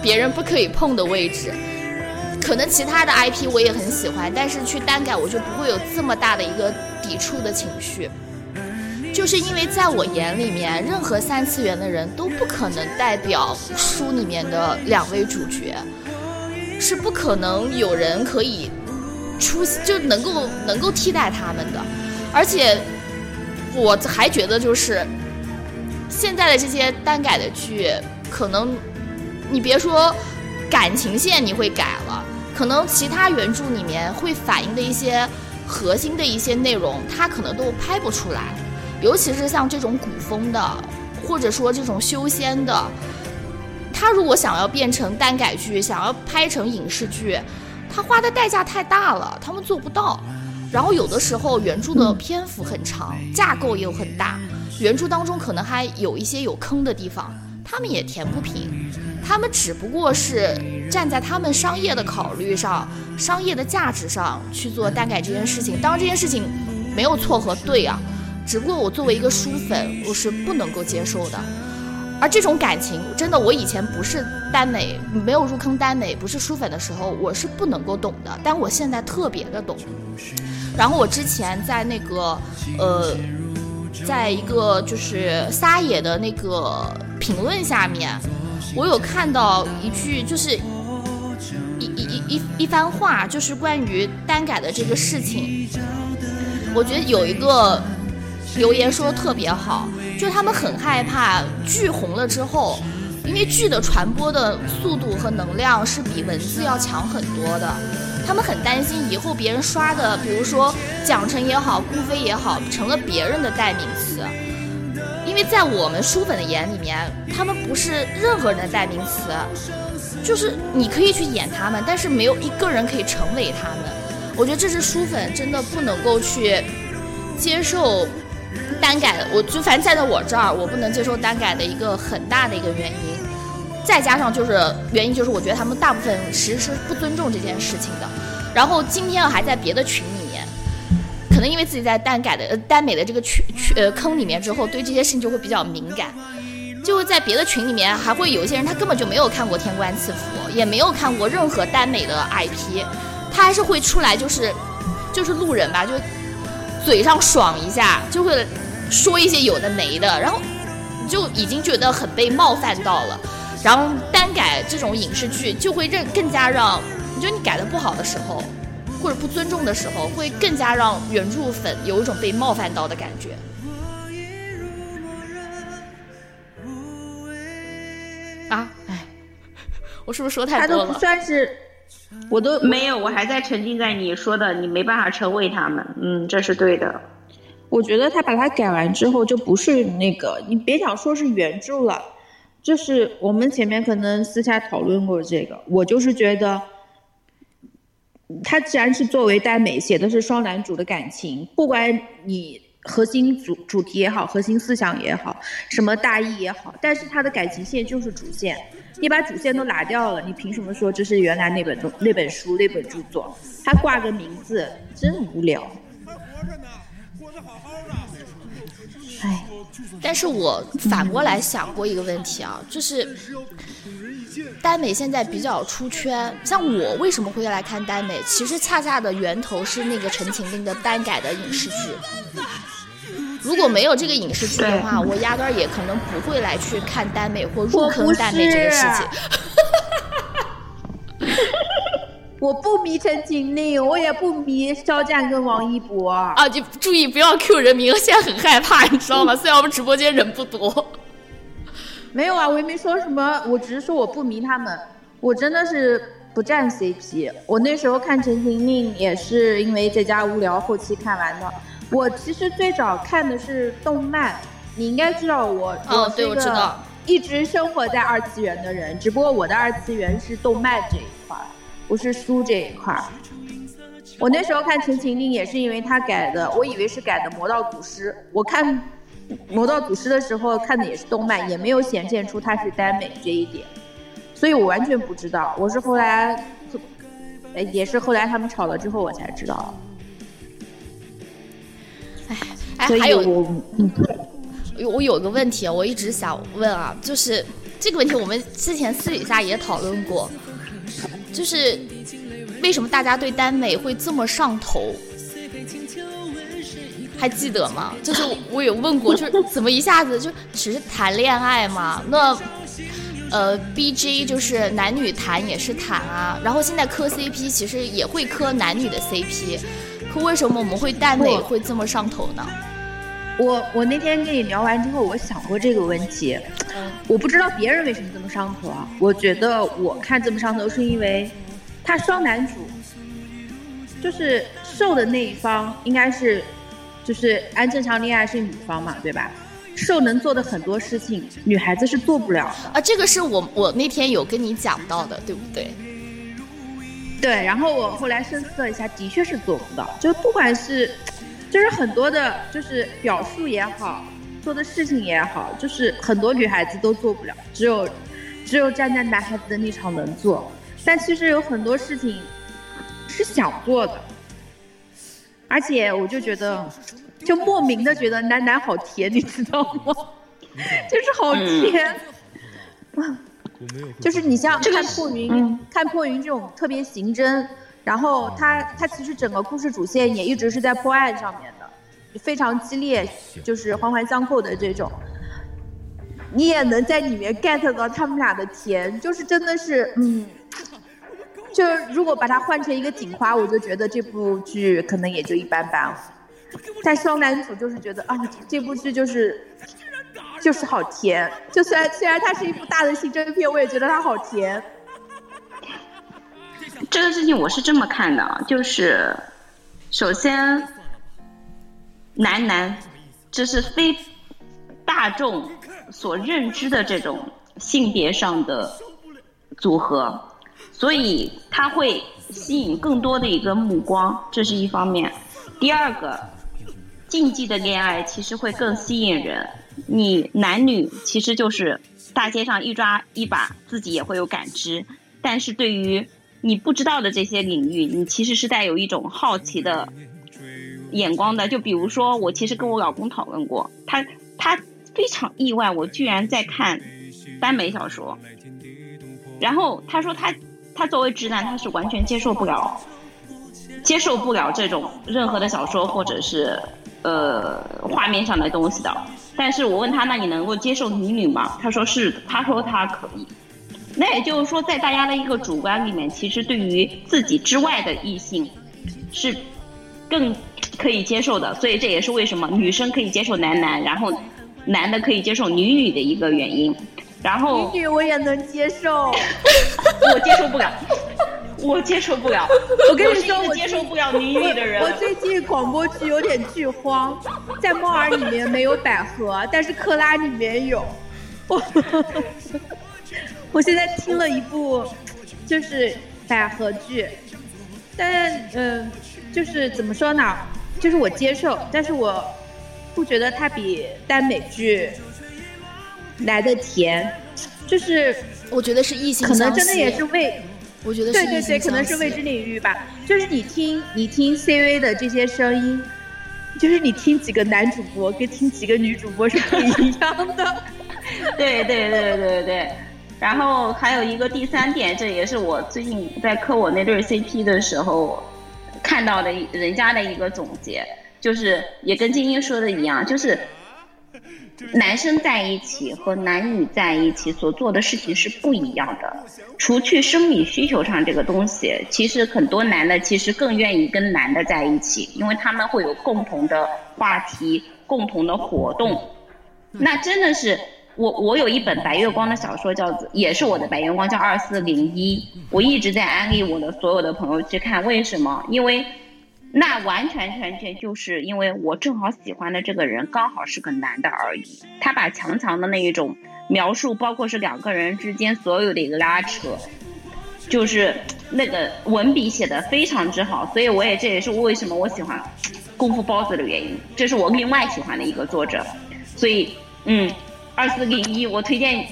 Speaker 1: 别人不可以碰的位置。可能其他的 IP 我也很喜欢，但是去单改我就不会有这么大的一个抵触的情绪。就是因为在我眼里面，任何三次元的人都不可能代表书里面的两位主角，是不可能有人可以出就能够能够替代他们的。而且我还觉得就是现在的这些单改的剧，可能你别说感情线你会改了，可能其他原著里面会反映的一些核心的一些内容，它可能都拍不出来。尤其是像这种古风的，或者说这种修仙的，他如果想要变成耽改剧，想要拍成影视剧，他花的代价太大了，他们做不到。然后有的时候原著的篇幅很长，架构也有很大，原著当中可能还有一些有坑的地方，他们也填不平。他们只不过是站在他们商业的考虑上、商业的价值上去做耽改这件事情。当然这件事情没有错和对啊，只不过我作为一个书粉，我是不能够接受的。而这种感情，真的，我以前不是耽美，没有入坑耽美，不是书粉的时候，我是不能够懂的。但我现在特别的懂。然后我之前在那个，呃，在一个就是撒野的那个评论下面，我有看到一句，就是一一一一一番话，就是关于耽改的这个事情。我觉得有一个留言说的特别好，就是他们很害怕剧红了之后，因为剧的传播的速度和能量是比文字要强很多的。他们很担心以后别人刷的，比如说蒋晨也好，顾飞也好，成了别人的代名词。因为在我们书粉的眼里面，他们不是任何人的代名词，就是你可以去演他们，但是没有一个人可以成为他们。我觉得这是书粉真的不能够去接受单改的。我就反正在在我这儿，我不能接受单改的一个很大的一个原因。再加上就是原因，就是我觉得他们大部分其实是不尊重这件事情的。然后今天我还在别的群里面，可能因为自己在单改的呃单美的这个群群呃坑里面之后，对这些事情就会比较敏感，就会在别的群里面还会有一些人他根本就没有看过《天官赐福》，也没有看过任何耽美的 IP，他还是会出来就是就是路人吧，就嘴上爽一下，就会说一些有的没的，然后就已经觉得很被冒犯到了。然后单改这种影视剧就会更更加让，你觉得你改的不好的时候，或者不尊重的时候，会更加让原著粉有一种被冒犯到的感觉。啊，哎，我是不是说太多
Speaker 3: 了？他都不算是，我都
Speaker 2: 没有，我还在沉浸在你说的，你没办法成为他们。嗯，这是对的。
Speaker 3: 我觉得他把它改完之后，就不是那个，你别想说是原著了。就是我们前面可能私下讨论过这个，我就是觉得，他既然是作为耽美写的是双男主的感情，不管你核心主主题也好，核心思想也好，什么大意也好，但是他的感情线就是主线，你把主线都拿掉了，你凭什么说这是原来那本那本书那本著作？他挂个名字真无聊。还活着呢哎。
Speaker 1: 但是我反过来想过一个问题啊，就是耽美现在比较出圈，像我为什么会来看耽美？其实恰恰的源头是那个陈情令的耽改的影视剧。如果没有这个影视剧的话，我压根儿也可能不会来去看耽美或入坑耽美这个事情。
Speaker 3: 我不迷陈情令，我也不迷肖战跟王一博
Speaker 1: 啊！就注意不要 Q 人名，现在很害怕，你知道吗？虽然我们直播间人不多。
Speaker 3: 没有啊，我也没说什么，我只是说我不迷他们，我真的是不站 CP。我那时候看陈情令也是因为在家无聊，后期看完的。我其实最早看的是动漫，你应该知道我，
Speaker 1: 哦，对，我知道，
Speaker 3: 一直生活在二次元的人，只不过我的二次元是动漫这一块。不是书这一块儿，我那时候看《陈情令》也是因为他改的，我以为是改的《魔道祖师》。我看《魔道祖师》的时候看的也是动漫，也没有显现出他是耽美这一点，所以我完全不知道。我是后来，也是后来他们吵了之后我才知道。
Speaker 1: 哎，哎，还有我，有我有个问题，我一直想问啊，就是这个问题我们之前私底下也讨论过。就是为什么大家对耽美会这么上头？还记得吗？就是我有问过，就是怎么一下子就只是谈恋爱嘛？那呃，B J 就是男女谈也是谈啊。然后现在磕 C P 其实也会磕男女的 C P，可为什么我们会耽美会这么上头呢？
Speaker 3: 我我那天跟你聊完之后，我想过这个问题。我不知道别人为什么这么上头啊？我觉得我看这么上头，是因为他双男主，就是受的那一方应该是就是按正常恋爱是女方嘛，对吧？受能做的很多事情，女孩子是做不了的。
Speaker 1: 啊，这个是我我那天有跟你讲到的，对不对？
Speaker 3: 对，然后我后来深思了一下，的确是做不到。就不管是，就是很多的，就是表述也好，做的事情也好，就是很多女孩子都做不了，只有只有站在男孩子的立场能做。但其实有很多事情是想做的，而且我就觉得，就莫名的觉得男男好甜，你知道吗？就是好甜。就是你像看破云，看破云这种特别刑侦，然后他他其实整个故事主线也一直是在破案上面的，非常激烈，就是环环相扣的这种，你也能在里面 get 到他们俩的甜，就是真的是，嗯，就是如果把它换成一个警花，我就觉得这部剧可能也就一般般了，但双男主就是觉得啊，这部剧就是。就是好甜，就虽然虽然它是一部大的刑侦片，我也觉得它好甜。
Speaker 2: 这个事情我是这么看的，就是首先男男这是非大众所认知的这种性别上的组合，所以他会吸引更多的一个目光，这是一方面。第二个，禁忌的恋爱其实会更吸引人。你男女其实就是大街上一抓一把，自己也会有感知。但是对于你不知道的这些领域，你其实是带有一种好奇的眼光的。就比如说，我其实跟我老公讨论过，他他非常意外，我居然在看耽美小说。然后他说他他作为直男，他是完全接受不了接受不了这种任何的小说或者是呃画面上的东西的。但是我问他，那你能够接受女女吗？他说是，他说他可以。那也就是说，在大家的一个主观里面，其实对于自己之外的异性，是更可以接受的。所以这也是为什么女生可以接受男男，然后男的可以接受女女的一个原因。然后
Speaker 3: 女女我也能接受，
Speaker 2: 我接受不了。我接受不了，
Speaker 3: 我跟你说，
Speaker 2: 我接受不了女女的人。
Speaker 3: 我最近广播剧有点剧荒，在猫儿里面没有百合，但是克拉里面有。我我现在听了一部，就是百合剧，但嗯，就是怎么说呢？就是我接受，但是我不觉得它比耽美剧来的甜，就是
Speaker 1: 我觉得是异性
Speaker 3: 可能真的也是为。
Speaker 1: 我觉得
Speaker 3: 对对对，可能是未知领域吧。就是你听你听 CV 的这些声音，就是你听几个男主播跟听几个女主播是不一样的。
Speaker 2: 对对对对对。然后还有一个第三点，这也是我最近在磕我那对 CP 的时候看到的人家的一个总结，就是也跟晶晶说的一样，就是。男生在一起和男女在一起所做的事情是不一样的。除去生理需求上这个东西，其实很多男的其实更愿意跟男的在一起，因为他们会有共同的话题、共同的活动。那真的是我，我有一本白月光的小说，叫也是我的白月光，叫二四零一。我一直在安利我的所有的朋友去看，为什么？因为。那完全全全就是因为我正好喜欢的这个人刚好是个男的而已。他把强强的那一种描述，包括是两个人之间所有的一个拉扯，就是那个文笔写的非常之好。所以我也这也是为什么我喜欢功夫包子的原因。这是我另外喜欢的一个作者。所以，嗯，二四零一，我推荐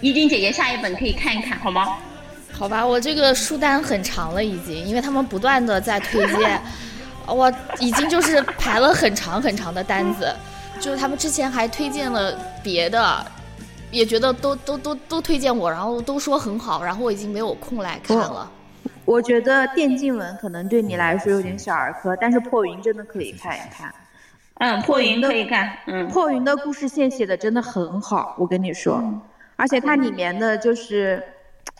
Speaker 2: 依君姐姐下一本可以看一看，好吗？
Speaker 1: 好吧，我这个书单很长了已经，因为他们不断的在推荐。我已经就是排了很长很长的单子，就是他们之前还推荐了别的，也觉得都都都都推荐我，然后都说很好，然后我已经没有空来看了。
Speaker 3: 我觉得电竞文可能对你来说有点小儿科，但是破云真的可以看一看。
Speaker 2: 嗯，破云可以看。嗯，
Speaker 3: 破云的故事线写的真的很好，我跟你说，而且它里面的就是。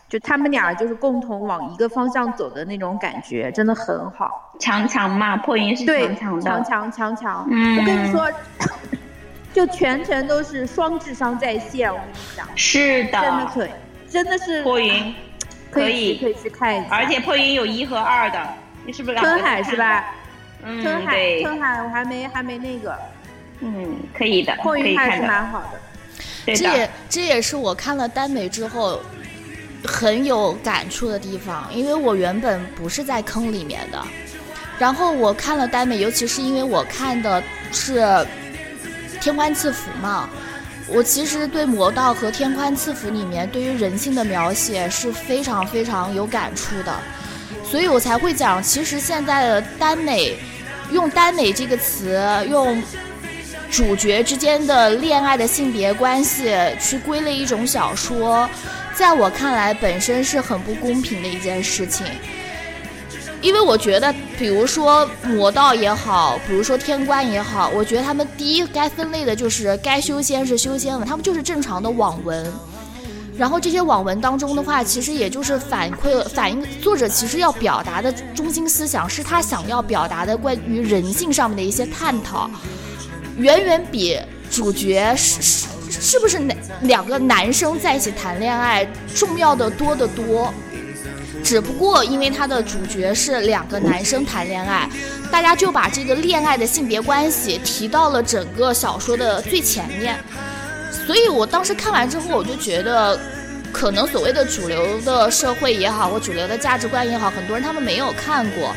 Speaker 3: 就他们俩就是共同往一个方向走的那种感觉，真的很好。
Speaker 2: 强强嘛，破云是强强的。
Speaker 3: 强强强强，我跟你说，就全程都是双智商在线，我跟你讲。
Speaker 2: 是的。
Speaker 3: 真的可以，真的是。
Speaker 2: 破云，
Speaker 3: 可
Speaker 2: 以
Speaker 3: 可以去看一下。
Speaker 2: 而且破云有一和二的，你是不是？
Speaker 3: 春海是吧？
Speaker 2: 嗯，
Speaker 3: 春海，
Speaker 2: 对，
Speaker 3: 春海我还没还没那个，
Speaker 2: 嗯，可以的，
Speaker 3: 破
Speaker 2: 可以
Speaker 3: 云还是，蛮好的。
Speaker 2: 对的。
Speaker 1: 这也这也是我看了耽美之后很有感触的地方，因为我原本不是在坑里面的，然后我看了耽美，尤其是因为我看的是天官赐福嘛。我其实对魔道和天官赐福里面对于人性的描写是非常非常有感触的，所以我才会讲，其实现在的耽美，用耽美这个词，用主角之间的恋爱的性别关系去归类一种小说，在我看来本身是很不公平的一件事情。因为我觉得，比如说魔道也好，比如说天官也好，我觉得他们第一该分类的就是该修仙是修仙文，他们就是正常的网文。然后这些网文当中的话，其实也就是反馈反映作者其实要表达的中心思想，是他想要表达的关于人性上面的一些探讨。远远比主角是是是不是男两个男生在一起谈恋爱重要的多得多。只不过因为他的主角是两个男生谈恋爱，大家就把这个恋爱的性别关系提到了整个小说的最前面。所以我当时看完之后，我就觉得，可能所谓的主流的社会也好，或主流的价值观也好，很多人他们没有看过。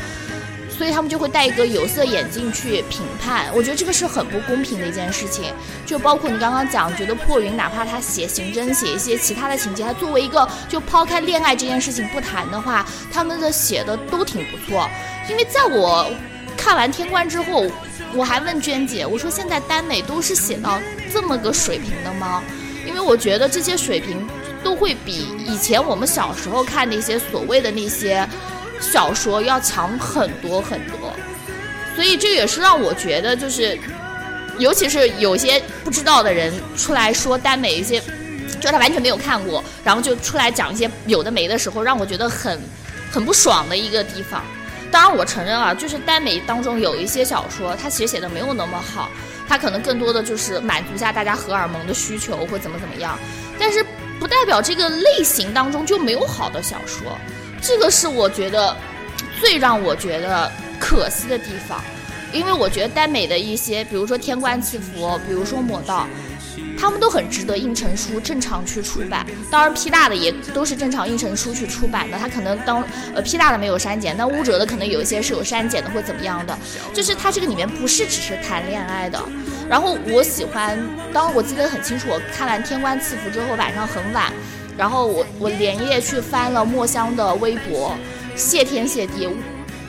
Speaker 1: 所以他们就会戴一个有色眼镜去评判，我觉得这个是很不公平的一件事情。就包括你刚刚讲，觉得破云哪怕他写刑侦，写一些其他的情节，他作为一个就抛开恋爱这件事情不谈的话，他们的写的都挺不错。因为在我看完《天官》之后，我还问娟姐，我说现在耽美都是写到这么个水平的吗？因为我觉得这些水平都会比以前我们小时候看那些所谓的那些。小说要强很多很多，所以这也是让我觉得，就是，尤其是有些不知道的人出来说耽美一些，就他完全没有看过，然后就出来讲一些有的没的时候，让我觉得很很不爽的一个地方。当然，我承认啊，就是耽美当中有一些小说，它其实写的没有那么好，它可能更多的就是满足一下大家荷尔蒙的需求或怎么怎么样，但是不代表这个类型当中就没有好的小说。这个是我觉得最让我觉得可惜的地方，因为我觉得耽美的一些，比如说《天官赐福》，比如说《魔道》，他们都很值得印成书正常去出版。当然，P 大的也都是正常印成书去出版的。它可能当呃 P 大的没有删减，但乌哲的可能有一些是有删减的或怎么样的。就是它这个里面不是只是谈恋爱的。然后我喜欢，当我记得很清楚，我看完《天官赐福》之后，晚上很晚。然后我我连夜去翻了墨香的微博，谢天谢地，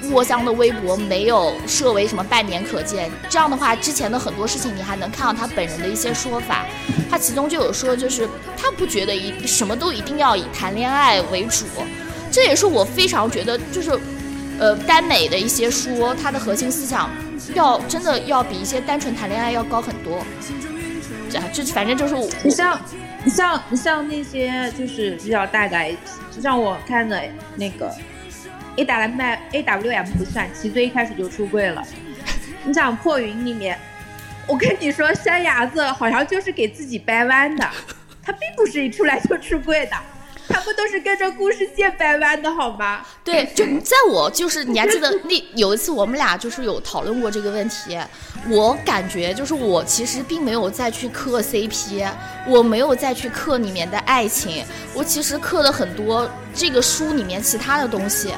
Speaker 1: 墨香的微博没有设为什么半年可见。这样的话，之前的很多事情你还能看到他本人的一些说法。他其中就有说，就是他不觉得一什么都一定要以谈恋爱为主，这也是我非常觉得就是，呃，耽美的一些书，它的核心思想要真的要比一些单纯谈恋爱要高很多。这这反正就是
Speaker 3: 你像。你像你像那些就是比较大的 IP，就像我看的那个 A W M A W M 不算，其最一开始就出柜了。你想破云里面，我跟你说，山伢子好像就是给自己掰弯的，他并不是一出来就出柜的。他们都是跟着故事线掰弯的好吗？
Speaker 1: 对，就在我就是你还记得那有一次我们俩就是有讨论过这个问题，我感觉就是我其实并没有再去磕 CP，我没有再去磕里面的爱情，我其实磕了很多这个书里面其他的东西，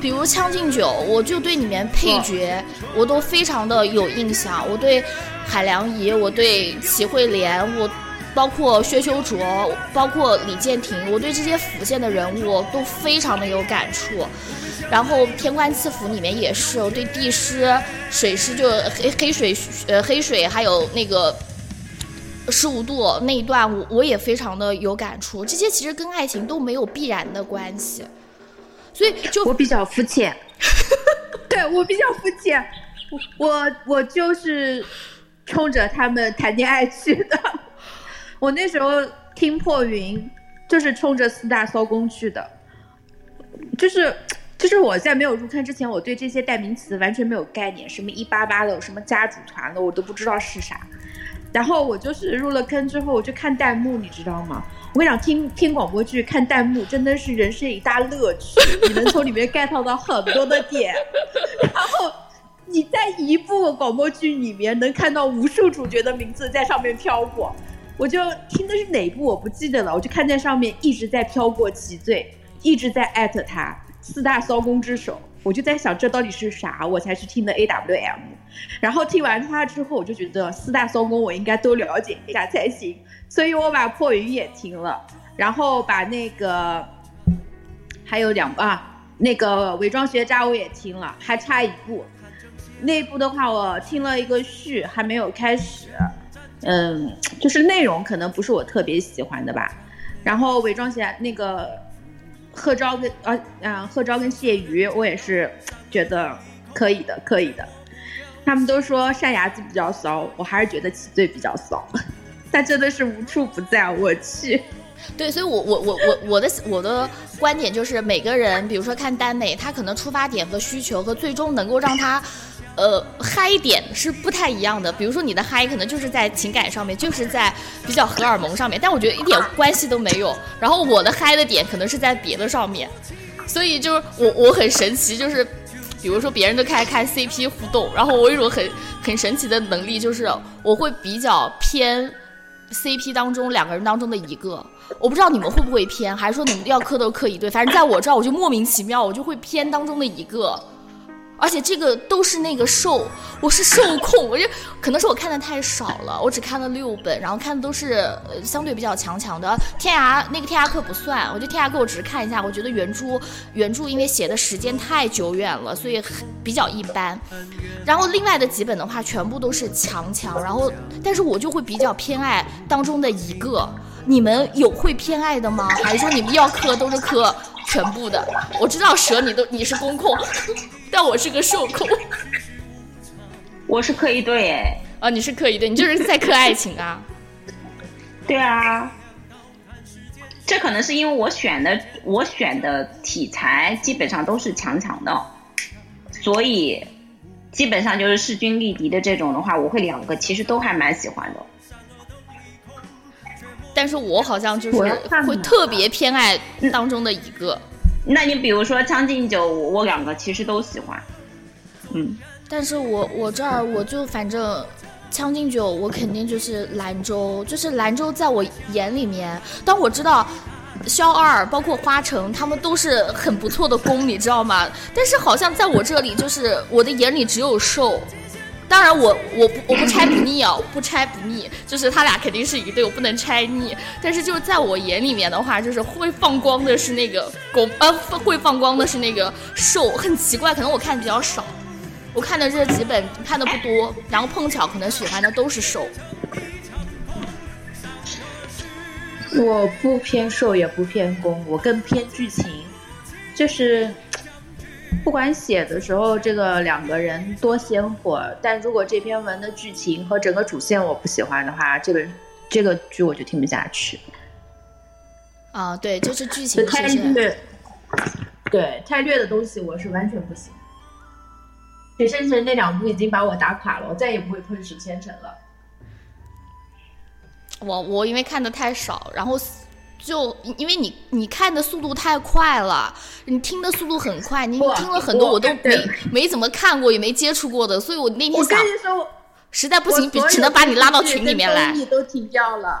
Speaker 1: 比如《将进酒》，我就对里面配角我都非常的有印象，我对海良仪，我对齐慧莲，我。包括薛修卓，包括李建廷，我对这些府县的人物都非常的有感触。然后《天官赐福》里面也是，我对帝师、水师就黑黑水呃黑水，还有那个十五度那一段，我我也非常的有感触。这些其实跟爱情都没有必然的关系，所以就
Speaker 3: 我比较肤浅，对我比较肤浅，我我就是冲着他们谈恋爱去的。我那时候听破云，就是冲着四大骚工去的，就是就是我在没有入坑之前，我对这些代名词完全没有概念，什么一八八的，什么家族团的，我都不知道是啥。然后我就是入了坑之后，我就看弹幕，你知道吗？我跟你讲，听听广播剧看弹幕真的是人生一大乐趣，你能从里面 get 到很多的点。然后你在一部广播剧里面能看到无数主角的名字在上面飘过，我就听的是哪部我不记得了，我就看见上面一直在飘过奇罪，一直在艾特他四大骚功之首，我就在想这到底是啥，我才去听的 A W M，然后听完他之后，我就觉得四大骚功我应该都了解一下才行，所以我把破云也听了，然后把那个还有两啊。那个伪装学渣我也听了，还差一部。那部的话，我听了一个序，还没有开始。嗯，就是内容可能不是我特别喜欢的吧。然后伪装起来那个贺昭跟啊啊贺昭跟谢瑜，我也是觉得可以的，可以的。他们都说善牙子比较骚，我还是觉得齐罪比较骚。他真的是无处不在，我去。
Speaker 1: 对，所以，我我我我我的我的观点就是，每个人，比如说看耽美，他可能出发点和需求和最终能够让他，呃，嗨点是不太一样的。比如说你的嗨可能就是在情感上面，就是在比较荷尔蒙上面，但我觉得一点关系都没有。然后我的嗨的点可能是在别的上面，所以就是我我很神奇，就是比如说别人都开始看 CP 互动，然后我有一种很很神奇的能力，就是我会比较偏。CP 当中两个人当中的一个，我不知道你们会不会偏，还是说你们要磕都磕一对，反正在我这儿我就莫名其妙，我就会偏当中的一个。而且这个都是那个受，我是受控，我就可能是我看的太少了，我只看了六本，然后看的都是呃相对比较强强的。天涯那个天涯客不算，我觉得天涯客我只是看一下，我觉得原著原著因为写的时间太久远了，所以比较一般。然后另外的几本的话，全部都是强强，然后但是我就会比较偏爱当中的一个。你们有会偏爱的吗？还是说你们要磕都是磕全部的？我知道蛇你都你是公控。但我是个受控，
Speaker 2: 我是磕一对哎，
Speaker 1: 啊，你是磕一对，你就是在磕爱情啊？
Speaker 2: 对啊，这可能是因为我选的我选的题材基本上都是强强的，所以基本上就是势均力敌的这种的话，我会两个其实都还蛮喜欢的。
Speaker 1: 但是我好像就是会特别偏爱当中的一个。
Speaker 2: 那你比如说《将进酒》，我两个其实都喜欢，嗯，
Speaker 1: 但是我我这儿我就反正《将进酒》，我肯定就是兰州，就是兰州在我眼里面，当我知道肖二包括花城他们都是很不错的攻，你知道吗？但是好像在我这里，就是我的眼里只有受。当然，我我不我不拆不腻啊，不拆不腻，就是他俩肯定是一对，我不能拆腻。但是就是在我眼里面的话，就是会放光的是那个公，呃，会放光的是那个瘦，很奇怪，可能我看的比较少，我看的这几本看的不多，然后碰巧可能喜欢的都是瘦。
Speaker 3: 我不偏瘦，也不偏攻，我更偏剧情，就是。不管写的时候这个两个人多鲜活，但如果这篇文的剧情和整个主线我不喜欢的话，这个这个剧我就听不下去。
Speaker 1: 啊，对，就是剧情
Speaker 3: 太虐，对太虐的东西我是完全不行。水生城那两部已经把我打垮了，我再也不会碰水千城了。
Speaker 1: 我我因为看的太少，然后。就因为你你看的速度太快了，你听的速度很快，你听了很多我都没没怎么看过，也没接触过的，所以我那天想，实在不行，只能把你拉到群里面来。
Speaker 3: 综艺都停掉了，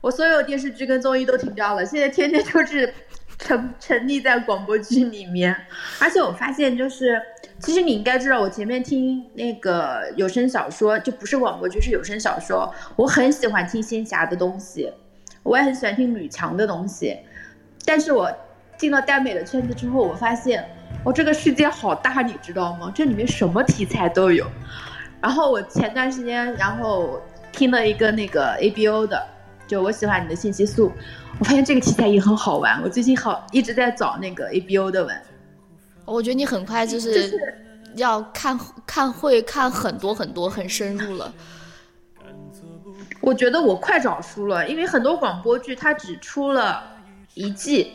Speaker 3: 我所有电视剧跟综艺都停掉了，现在天天就是 沉沉溺在广播剧里面。而且我发现，就是其实你应该知道，我前面听那个有声小说，就不是广播剧，是有声小说，我很喜欢听仙侠的东西。我也很喜欢听女强的东西，但是我进了耽美的圈子之后，我发现，我这个世界好大，你知道吗？这里面什么题材都有。然后我前段时间，然后听了一个那个 A B O 的，就我喜欢你的信息素，我发现这个题材也很好玩。我最近好一直在找那个 A B O 的文。
Speaker 1: 我觉得你很快就是要看看会看很多很多很深入了。
Speaker 3: 我觉得我快找书了，因为很多广播剧它只出了一季，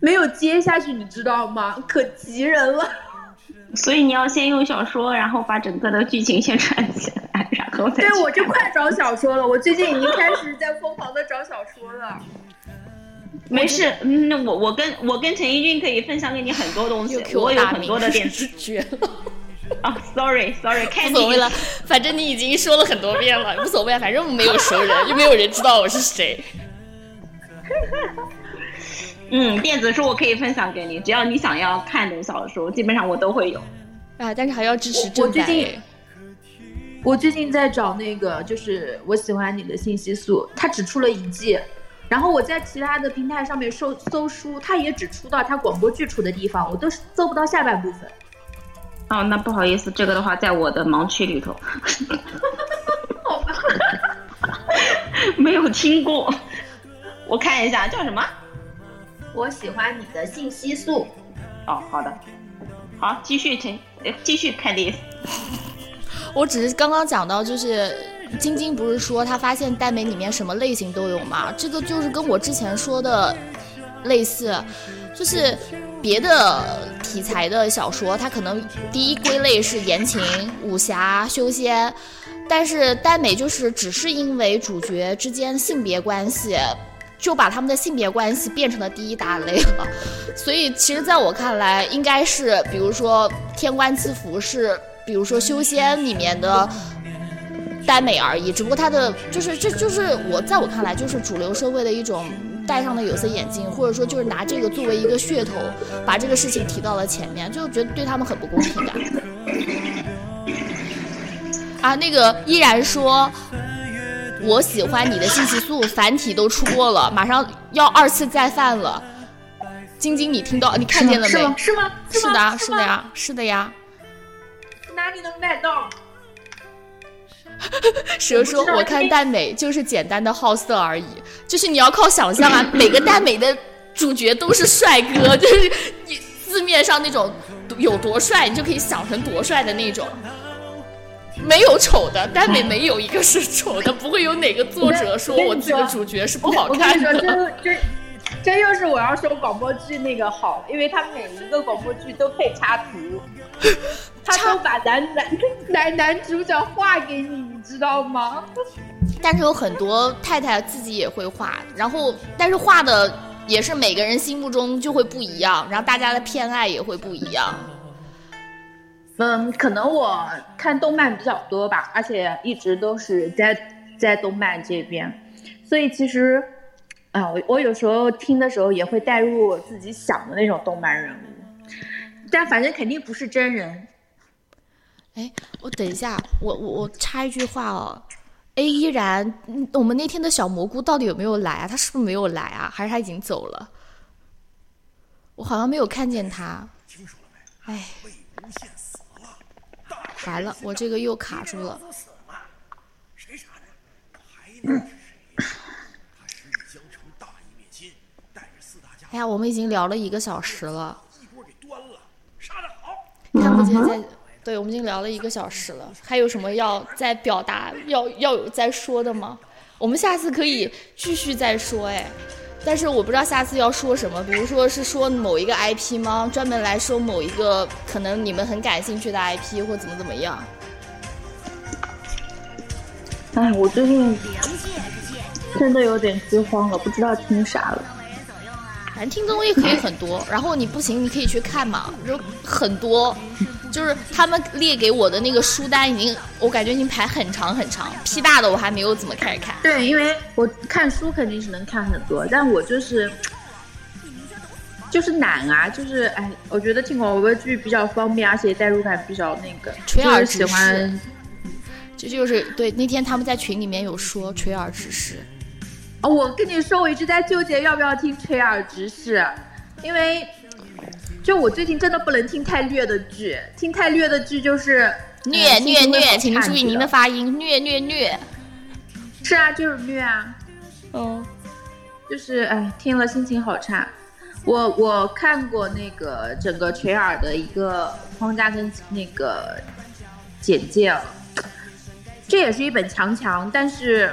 Speaker 3: 没有接下去，你知道吗？可急人了。
Speaker 2: 所以你要先用小说，然后把整个的剧情先串起来，然后再。
Speaker 3: 对，我就快找小说了。我最近已经开始在疯狂的找小说了。
Speaker 2: 没事，那我我跟我跟陈奕迅可以分享给你很多东西，我有很多的电视剧。啊，sorry sorry，
Speaker 1: 无所谓了，反正你已经说了很多遍了，无所谓，反正没有熟人，又没有人知道我是谁。
Speaker 2: 嗯，电子书我可以分享给你，只要你想要看的小说，基本上我都会有。
Speaker 1: 啊，但是还要支持正版。
Speaker 3: 我最近在找那个，就是我喜欢你的信息素，它只出了一季，然后我在其他的平台上面搜搜书，它也只出到它广播剧出的地方，我都搜不到下半部分。
Speaker 2: 哦，那不好意思，这个的话在我的盲区里头。
Speaker 3: 好吧，
Speaker 2: 没有听过，我看一下叫什么？
Speaker 3: 我喜欢你的信息素。
Speaker 2: 哦，好的，好，继续听，继续看历史。
Speaker 1: 我只是刚刚讲到，就是晶晶不是说她发现耽美里面什么类型都有嘛？这个就是跟我之前说的类似，就是别的题材的小说，它可能第一归类是言情、武侠、修仙，但是耽美就是只是因为主角之间性别关系，就把他们的性别关系变成了第一大类了。所以其实在我看来，应该是比如说《天官赐福》是。比如说修仙里面的耽美而已，只不过它的就是这就是我在我看来就是主流社会的一种戴上的有色眼镜，或者说就是拿这个作为一个噱头，把这个事情提到了前面，就觉得对他们很不公平感。啊，那个依然说，我喜欢你的信息素繁体都出过了，马上要二次再犯了。晶晶，你听到你看见了没？
Speaker 3: 是吗？是吗？
Speaker 1: 是的，是的呀，是的呀。
Speaker 3: 哪里能买到？
Speaker 1: 蛇说：“我看耽美就是简单的好色而已，就是你要靠想象啊。每个耽美的主角都是帅哥，就是你字面上那种有多帅，你就可以想成多帅的那种。没有丑的耽美，没有一个是丑的，不会有哪个作者说我自己的主角是不好看
Speaker 3: 的。这这这又是我要说广播剧那个好，因为他每一个广播剧都配插图。” 他都把男男男男主角画给你，你知道吗？
Speaker 1: 但是有很多太太自己也会画，然后但是画的也是每个人心目中就会不一样，然后大家的偏爱也会不一样。
Speaker 3: 嗯，可能我看动漫比较多吧，而且一直都是在在动漫这边，所以其实啊，我我有时候听的时候也会带入我自己想的那种动漫人物，但反正肯定不是真人。
Speaker 1: 哎，我等一下，我我我插一句话哦，A 依然，我们那天的小蘑菇到底有没有来啊？他是不是没有来啊？还是他已经走了？我好像没有看见他。哎，完了，我这个又卡住了。哎呀，我们已经聊了一个小时了。看不见在。对，我们已经聊了一个小时了，还有什么要再表达、要要有再说的吗？我们下次可以继续再说，哎，但是我不知道下次要说什么，比如说是说某一个 IP 吗？专门来说某一个可能你们很感兴趣的 IP，或怎么怎么样？
Speaker 3: 哎，我最近真的有点饥荒了，不知道听啥了。
Speaker 1: 反正听综艺可以很多，然后你不行，你可以去看嘛，就很多。就是他们列给我的那个书单已经，我感觉已经排很长很长。P 大的我还没有怎么开始看。
Speaker 3: 对，因为我看书肯定是能看很多，但我就是就是懒啊，就是哎，我觉得听广播剧比较方便，而且代入感比较那个。
Speaker 1: 垂耳
Speaker 3: 喜欢，
Speaker 1: 这就是对那天他们在群里面有说垂耳直视。
Speaker 3: 哦，我跟你说，我一直在纠结要不要听垂耳直视，因为。就我最近真的不能听太虐的剧，听太虐的剧就是
Speaker 1: 虐虐虐，请您注意您的发音，虐虐虐，
Speaker 3: 是啊，就是虐
Speaker 1: 啊，嗯，
Speaker 3: 就是哎，听了心情好差。我我看过那个整个垂耳的一个框架跟那个简介了，这也是一本强强，但是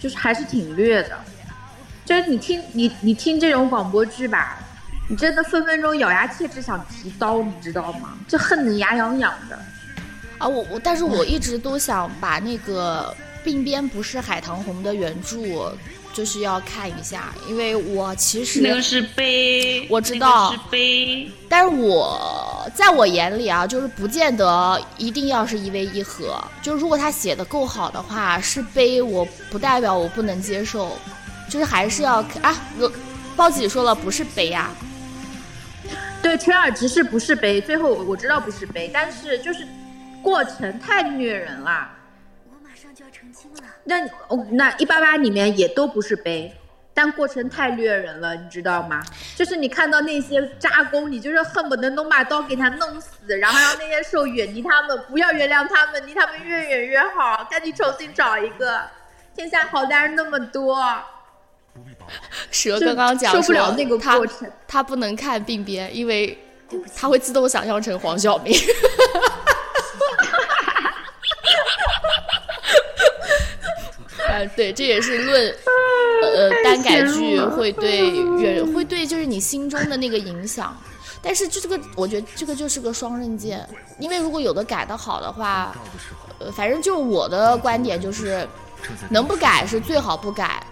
Speaker 3: 就是还是挺虐的，就是你听你你听这种广播剧吧。你真的分分钟咬牙切齿想提刀，你知道吗？就恨得牙痒痒的。
Speaker 1: 啊，我我，但是我一直都想把那个鬓边不是海棠红的原著就是要看一下，因为我其实
Speaker 2: 那个是杯，
Speaker 1: 我知道
Speaker 2: 那个是杯，
Speaker 1: 但是我在我眼里啊，就是不见得一定要是一 v 一和。就如果他写的够好的话，是杯，我不代表我不能接受，就是还是要啊。包子说了，不是杯呀、
Speaker 3: 对，全尔直是不是杯？最后我我知道不是杯，但是就是过程太虐人了。那哦，那一八八里面也都不是杯，但过程太虐人了，你知道吗？就是你看到那些渣工，你就是恨不得弄把刀给他弄死，然后让那些兽远离他们，不要原谅他们，离他们越远越好，赶紧重新找一个。天下好男人那么多，就
Speaker 1: 蛇刚刚讲
Speaker 3: 受不了那个
Speaker 1: 他
Speaker 3: 过程。
Speaker 1: 他不能看病边，因为他会自动想象成黄晓明。呃，对，这也是论呃 单改剧会 对人会对就是你心中的那个影响。但是就这个，我觉得这个就是个双刃剑，因为如果有的改的好的话，呃，反正就我的观点就是，能不改是最好不改，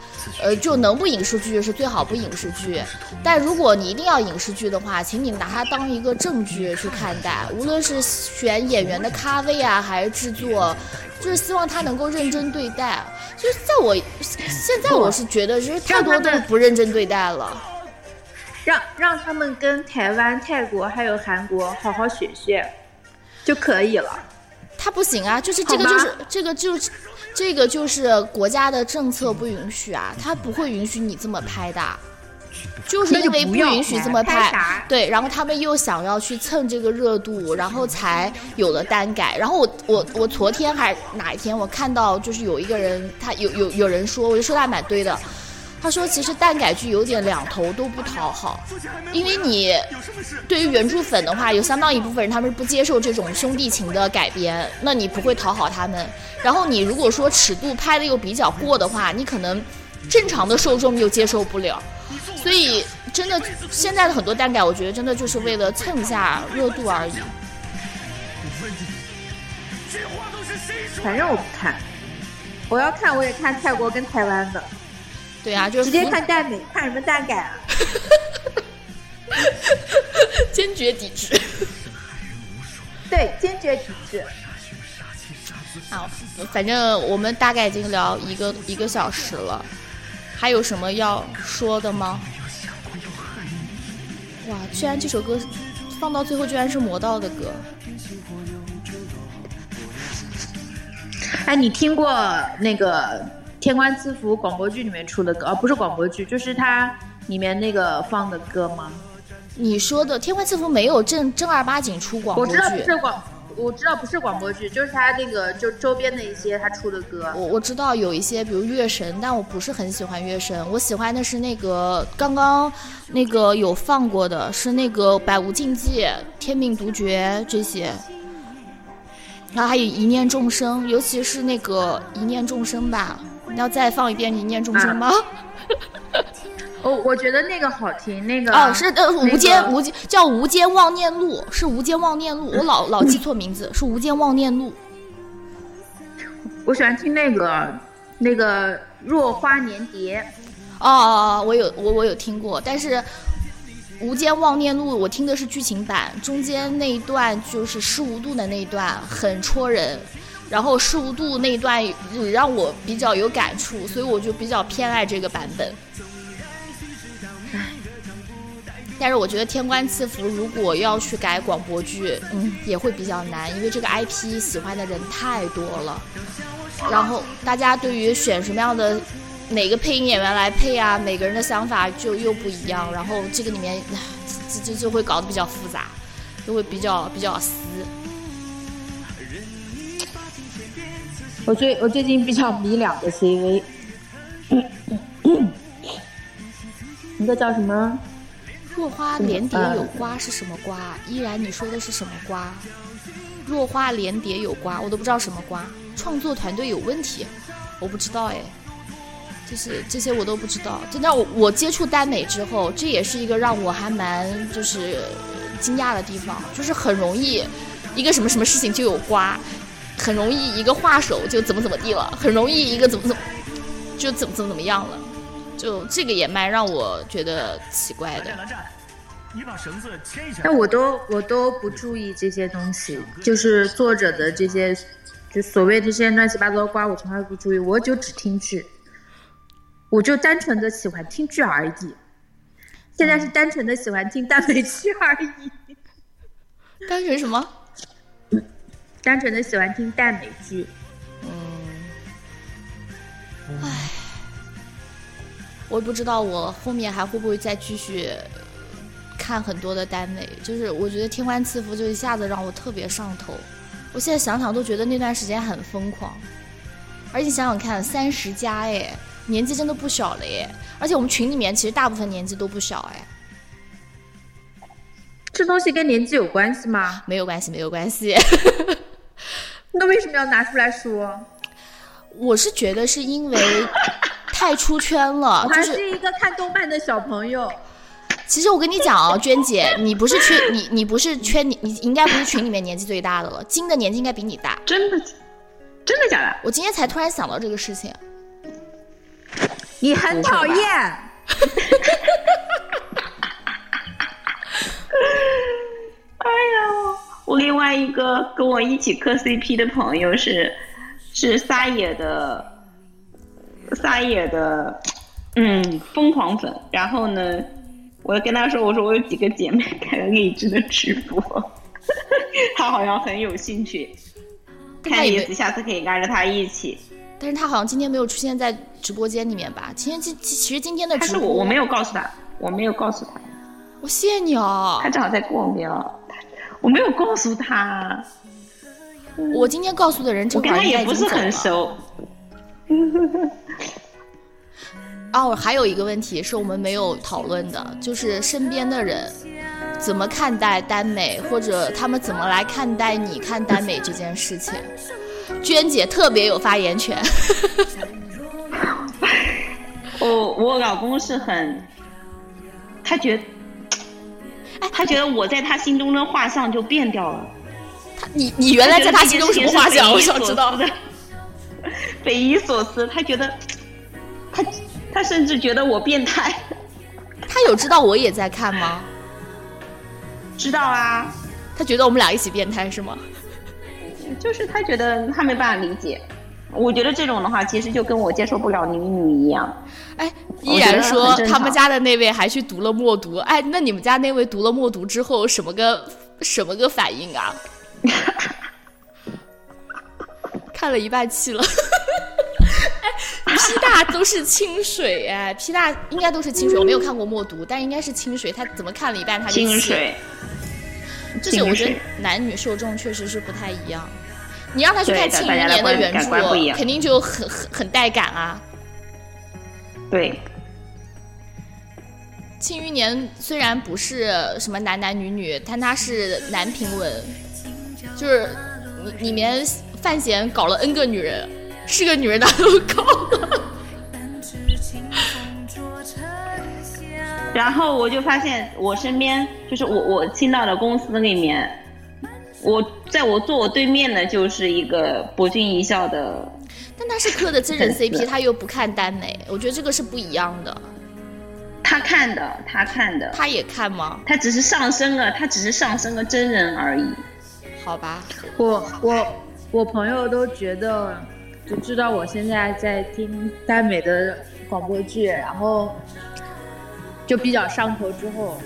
Speaker 1: 呃，就能不影视剧是最好不影视剧。但如果你一定要影视剧的话，请你拿它当一个证据去看待，无论是选演员的咖位啊，还是制作，就是希望他能够认真对待。就是在我现在，我是觉得就是太多都不认真对待了。
Speaker 3: 让让他们跟台湾、泰国还有韩国好好学学就可以了。
Speaker 1: 他不行啊，就是这个就是这个就是这个就是国家的政策不允许啊，他不会允许你这么拍的。就是因为不允许这么
Speaker 3: 拍啥
Speaker 1: 对，然后他们又想要去蹭这个热度，然后才有了单改。然后我我我昨天还哪一天我看到就是有一个人，他有有有人说，我就说他蛮对的。他说其实蛋改剧有点两头都不讨好，因为你对于原著粉的话，有相当一部分人他们是不接受这种兄弟情的改编，那你不会讨好他们。然后你如果说尺度拍的又比较过的话，你可能正常的受众又接受不了。所以真的现在的很多蛋改，我觉得真的就是为了蹭一下热度而已。
Speaker 3: 反正我不看，我要看我也看泰国跟台湾的，
Speaker 1: 对啊，就是
Speaker 3: 直接看耽美，看什么耽改啊？
Speaker 1: 坚决抵制。
Speaker 3: 对，坚决抵制。
Speaker 1: 好，反正我们大概已经聊一个一个小时了，还有什么要说的吗？哇，居然这首歌放到最后居然是魔道的歌，
Speaker 3: 哎，你听过那个《天官赐福》广播剧里面出的歌？哦，不是广播剧，就是它里面那个放的歌吗？
Speaker 1: 你说的《天官赐福》没有正正儿八经出广播
Speaker 3: 我知道不
Speaker 1: 剧，
Speaker 3: 是广，我知道不是广播剧，就是它那个就周边的一些他出的歌。
Speaker 1: 我我知道有一些，比如月神，但我不是很喜欢月神，我喜欢的是那个刚刚那个有放过的，是那个百无禁忌、天命独绝这些，然后还有一念众生，尤其是那个一念众生吧，你要再放一遍一念众生吗？
Speaker 3: 哦我觉得那个好听，那个
Speaker 1: 哦，是呃无间
Speaker 3: 个
Speaker 1: 无间叫无间妄念录，是无间妄念录，我老老记错名字，是无间妄念录。
Speaker 3: 我喜欢听那个那个若花年蝶。
Speaker 1: 哦哦哦，我有我我有听过，但是《无间妄念录》我听的是剧情版，中间那一段就是失无度的那一段很戳人，然后失无度那一段让我比较有感触，所以我就比较偏爱这个版本。但是我觉得《天官赐福》如果要去改广播剧，嗯，也会比较难，因为这个 IP 喜欢的人太多了。然后大家对于选什么样的哪个配音演员来配啊，每个人的想法就又不一样，然后这个里面就就就会搞得比较复杂，就会比较比较撕。
Speaker 3: 我最我最近比较迷两个 CV，一个叫什么？
Speaker 1: 落花连蝶有瓜是什么瓜？依然你说的是什么瓜？落花连蝶有瓜，我都不知道什么瓜。创作团队有问题，我不知道哎。就是这些我都不知道。真的，我我接触耽美之后，这也是一个让我还蛮就是惊讶的地方，就是很容易一个什么什么事情就有瓜，很容易一个画手就怎么怎么地了，很容易一个怎么怎么就怎么怎么怎么样了。就这个也蛮让我觉得奇怪的。
Speaker 4: 你把绳子牵一下。
Speaker 3: 但我都我都不注意这些东西，就是作者的这些，就所谓这些乱七八糟的瓜，我从来不注意，我就只听剧，我就单纯的喜欢听剧而已。现在是单纯的喜欢听耽美剧而已。
Speaker 1: 单纯什么？
Speaker 3: 单纯的喜欢听耽美剧。
Speaker 1: 嗯。唉，我也不知道我后面还会不会再继续。看很多的耽美，就是我觉得《天官赐福》就一下子让我特别上头。我现在想想都觉得那段时间很疯狂，而且想想看，三十加哎，年纪真的不小了耶！而且我们群里面其实大部分年纪都不小哎。
Speaker 3: 这东西跟年纪有关系吗？
Speaker 1: 没有关系，没有关系。
Speaker 3: 那为什么要拿出来说？
Speaker 1: 我是觉得是因为 太出圈了。
Speaker 3: 我还是一个看动漫的小朋友。
Speaker 1: 其实我跟你讲啊，娟姐，你不是圈你你不是圈你你应该不是群里面年纪最大的了，金的年纪应该比你大。
Speaker 2: 真的，真的假的？
Speaker 1: 我今天才突然想到这个事情。
Speaker 3: 你很讨厌。
Speaker 2: 哎呀，我另外一个跟我一起磕 CP 的朋友是是撒野的撒野的嗯疯狂粉，然后呢。我跟他说：“我说我有几个姐妹开了励志的直播，他好像很有兴趣，看意思，下次可以拉着他一起。
Speaker 1: 但是他好像今天没有出现在直播间里面吧？今天今其实今天的直播，
Speaker 2: 我我没有告诉他，我没有告诉他。
Speaker 1: 我谢谢你哦。
Speaker 2: 他正好在逛边，我没有告诉他。
Speaker 1: 我今天告诉的人，
Speaker 2: 我跟他也不是很熟。
Speaker 1: 哦，还有一个问题是我们没有讨论的，就是身边的人怎么看待耽美，或者他们怎么来看待你看耽美这件事情。娟姐特别有发言权。
Speaker 2: 我我老公是很，他觉 他觉得我在他心中的画像就变掉了。
Speaker 1: 你你原来在他心中什么画像？我想知道。
Speaker 2: 匪夷所思，他觉得他。他甚至觉得我变态。
Speaker 1: 他有知道我也在看吗？
Speaker 2: 知道啊。
Speaker 1: 他觉得我们俩一起变态是吗？
Speaker 2: 就是他觉得他没办法理解。我觉得这种的话，其实就跟我接受不了女女一样。
Speaker 1: 哎，依然说他们家的那位还去读了默读。哎，那你们家那位读了默读之后，什么个什么个反应啊？看了一半气了。P 大都是清水哎，P 大应该都是清水，我没有看过默读，但应该是清水。他怎么看了一半他就
Speaker 2: 清水？
Speaker 1: 就是我觉得男女受众确实是不太一样。你让他去看《庆余年》的原著，肯定就很很很带感啊。
Speaker 2: 对，《
Speaker 1: 庆余年》虽然不是什么男男女女，但它是男频文，就是里面范闲搞了 N 个女人。是个女人，他都搞了。
Speaker 2: 然后我就发现，我身边就是我我听到的公司里面，我在我坐我对面的就是一个博君一笑的。
Speaker 1: 但他是磕的真人 CP，他又不看耽美，我觉得这个是不一样的。
Speaker 2: 他看的，他看的。
Speaker 1: 他也看吗？
Speaker 2: 他只是上升了，他只是上升了真人而已。
Speaker 1: 好吧，
Speaker 3: 我我我朋友都觉得。就知道我现在在听耽美的广播剧，然后就比较上头，之后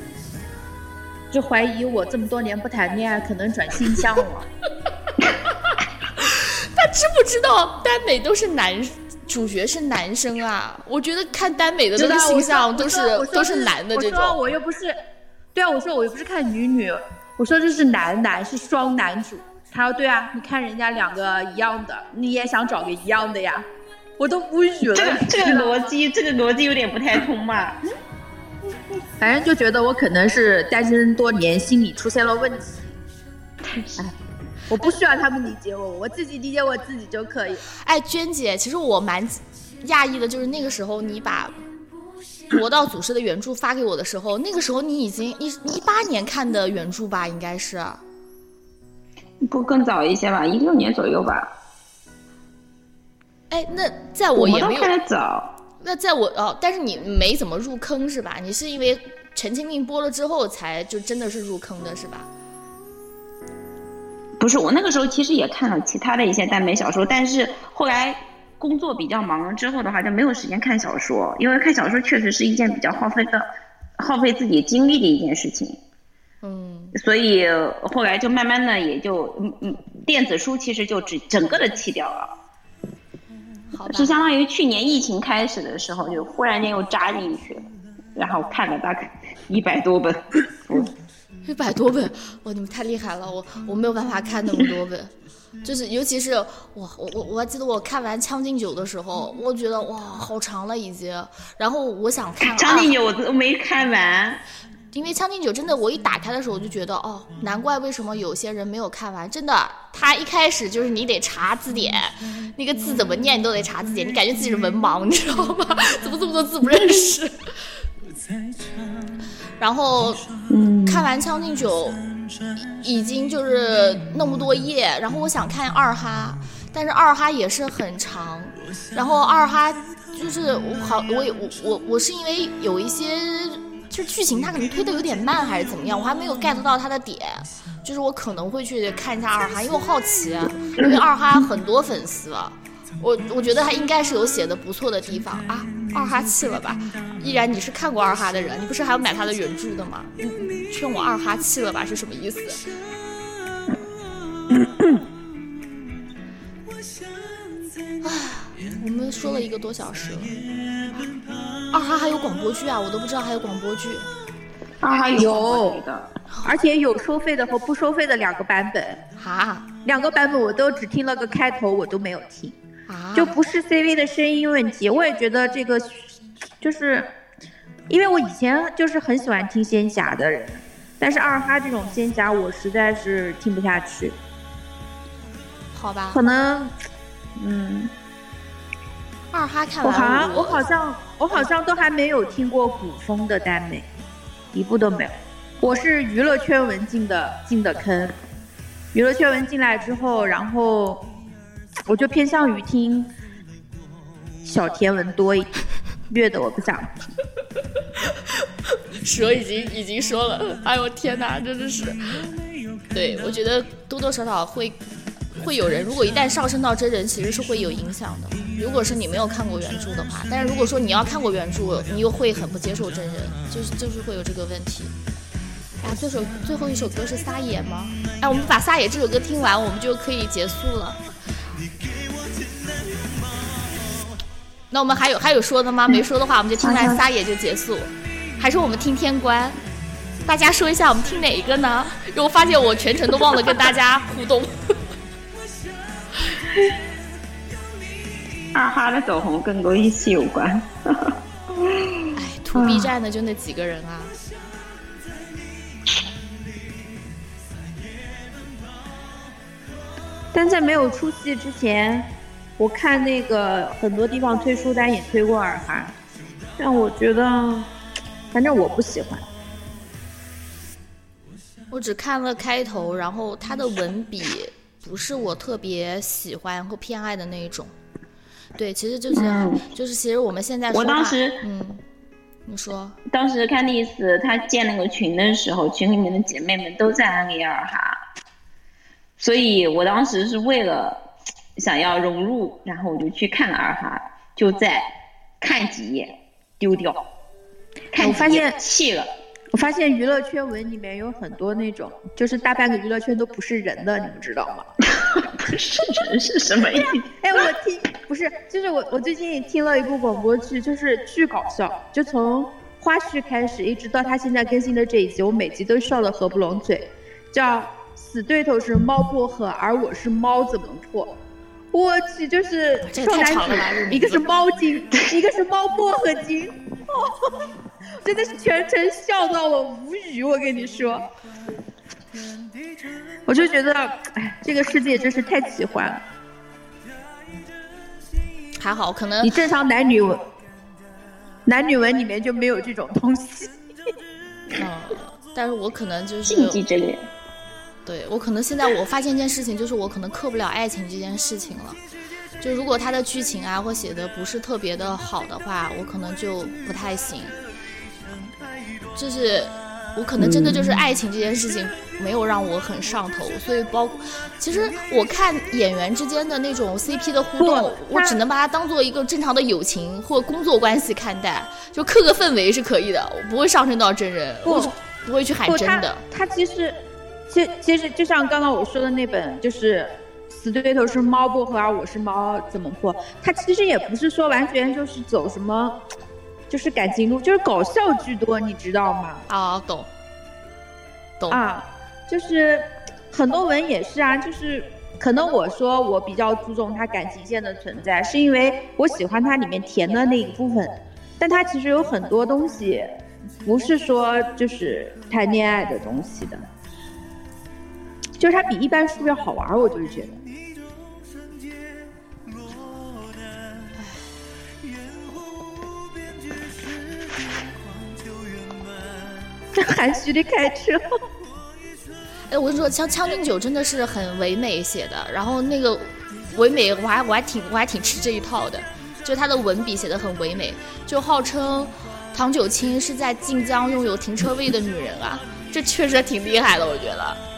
Speaker 3: 就怀疑我这么多年不谈恋爱，可能转性向了。
Speaker 1: 他知不知道耽美都是男主角是男生啊？我觉得看耽美的都是性向都是都是男的这种。
Speaker 3: 我说我又不是，对啊，我说我又不是看女女，我说这是男男是双男主。他说：“对啊，你看人家两个一样的，你也想找个一样的呀？我都无语了。
Speaker 2: 这个这个逻辑，这个逻辑有点不太通吧？
Speaker 3: 反正就觉得我可能是单身多年，心理出现了问题。哎，我不需要他们理解我，我自己理解我自己就可以。
Speaker 1: 哎，娟姐，其实我蛮讶异的，就是那个时候你把《魔道祖师》的原著发给我的时候，那个时候你已经一一八年看的原著吧？应该是。”
Speaker 2: 不更早一些吧，一六年左右吧。
Speaker 1: 哎，那在我也没有
Speaker 2: 看的早，
Speaker 1: 那在我哦，但是你没怎么入坑是吧？你是因为《陈情令》播了之后才就真的是入坑的是吧？
Speaker 2: 不是，我那个时候其实也看了其他的一些耽美小说，但是后来工作比较忙了之后的话，就没有时间看小说，因为看小说确实是一件比较耗费的、耗费自己精力的一件事情。
Speaker 1: 嗯，
Speaker 2: 所以后来就慢慢的也就嗯嗯，电子书其实就只整个的弃掉了，是相当于去年疫情开始的时候，就忽然间又扎进去了，然后看了大概一百多本，嗯
Speaker 1: 一百多本，哇，你们太厉害了，我我没有办法看那么多本，就是尤其是哇，我我我还记得我看完《将进酒》的时候，我觉得哇，好长了已经，然后我想看二
Speaker 2: 将进酒我都没看完。
Speaker 1: 因为《将进酒》真的，我一打开的时候我就觉得，哦，难怪为什么有些人没有看完。真的，他一开始就是你得查字典，那个字怎么念你都得查字典，你感觉自己是文盲，你知道吗？怎么这么多字不认识？然后看完《将进酒》，已经就是那么多页，然后我想看二哈，但是二哈也是很长，然后二哈就是我好，我也我我我是因为有一些。就是剧情它可能推的有点慢还是怎么样，我还没有 get 到它的点，就是我可能会去看一下二哈，因为我好奇，因为二哈很多粉丝，我我觉得他应该是有写的不错的地方啊。二哈弃了吧？依然你是看过二哈的人，你不是还要买他的原著的吗？劝我二哈弃了吧是什么意思？唉，我们说了一个多小时了。二哈还有广播剧啊，我都不知道还有广播剧。
Speaker 2: 二哈
Speaker 3: 有
Speaker 2: 的，
Speaker 3: 而且有收费的和不收费的两个版本，
Speaker 1: 哈
Speaker 3: 两个版本我都只听了个开头，我都没有听，
Speaker 1: 啊，
Speaker 3: 就不是 CV 的声音问题。我也觉得这个就是，因为我以前就是很喜欢听仙侠的人，但是二哈这种仙侠我实在是听不下去，
Speaker 1: 好吧。
Speaker 3: 可能，嗯，
Speaker 1: 二哈看
Speaker 3: 我
Speaker 1: 完
Speaker 3: 好像我好像我好像都还没有听过古风的耽美，一部都没有。我是娱乐圈文进的进的坑，娱乐圈文进来之后，然后我就偏向于听小甜文多一点，虐的我不想听。
Speaker 1: 蛇已经已经说了，哎呦天哪，真的是，对我觉得多多少少会会有人，如果一旦上升到真人，其实是会有影响的。如果是你没有看过原著的话，但是如果说你要看过原著，你又会很不接受真人，就是就是会有这个问题。啊，这首最后一首歌是撒野吗？哎，我们把撒野这首歌听完，我们就可以结束了。那我们还有还有说的吗？没说的话，我们就听完撒野就结束。还是我们听天官？大家说一下，我们听哪一个呢？因为我发现我全程都忘了跟大家互动。
Speaker 2: 二哈的走红跟罗一系有关。
Speaker 1: 哎，图 B 站的就那几个人啊。
Speaker 3: 但在没有出戏之前，我看那个很多地方推书单也推过二哈，但我觉得，反正我不喜欢。
Speaker 1: 我只看了开头，然后他的文笔不是我特别喜欢或偏爱的那一种。对，其实就是、
Speaker 2: 嗯。
Speaker 1: 就是，其实我们现在
Speaker 2: 我当时
Speaker 1: 嗯，你说。
Speaker 2: 当时看丽丝她建那个群的时候，群里面的姐妹们都在安利二哈，所以我当时是为了想要融入，然后我就去看了二哈，就在看几页丢掉，看
Speaker 3: 我发
Speaker 2: 几页
Speaker 3: 现
Speaker 2: 弃了。
Speaker 3: 我发现娱乐圈文里面有很多那种，就是大半个娱乐圈都不是人的，你们知道吗？
Speaker 2: 不是人是什么意思？
Speaker 3: 哎，我听不是，就是我我最近也听了一部广播剧，就是巨搞笑，就从花絮开始，一直到他现在更新的这一集，我每集都笑得合不拢嘴，叫死对头是猫薄荷，而我是猫怎么破？我去，就是
Speaker 1: 这也太
Speaker 3: 双男
Speaker 1: 长了吧这个名字
Speaker 3: 主，一个是猫精，一个是猫薄荷精，哦，真的是全程笑到我无语，我跟你说。我就觉得，哎，这个世界真是太奇幻了。
Speaker 1: 还好，可能
Speaker 3: 你正常男女文，男女文里面就没有这种东西。
Speaker 1: 嗯，但是我可能就是
Speaker 2: 禁忌之恋。
Speaker 1: 对我可能现在我发现一件事情，就是我可能克不了爱情这件事情了。就如果他的剧情啊或写的不是特别的好的话，我可能就不太行。就是我可能真的就是爱情这件事情没有让我很上头，所以包括其实我看演员之间的那种 CP 的互动，我只能把它当做一个正常的友情或工作关系看待，就刻个氛围是可以的，我不会上升到真人，
Speaker 3: 不
Speaker 1: 我不会去喊真的。
Speaker 3: 他其实，其其实就像刚刚我说的那本，就是死对头是猫薄荷，而我是猫怎么破？它其实也不是说完全就是走什么，就是感情路，就是搞笑居多，你知道吗？
Speaker 1: 啊，懂，懂。
Speaker 3: 啊，就是很多文也是啊，就是可能我说我比较注重它感情线的存在，是因为我喜欢它里面甜的那一部分，但它其实有很多东西不是说就是谈恋爱的东西的，就是它比一般书要好玩，我就是觉得。这 含蓄的开车。
Speaker 1: 哎，我跟你说，《将将进酒》真的是很唯美写的，然后那个唯美，我还我还挺我还挺吃这一套的，就他的文笔写的很唯美，就号称唐九卿是在晋江拥有停车位的女人啊，这确实挺厉害的，我觉得。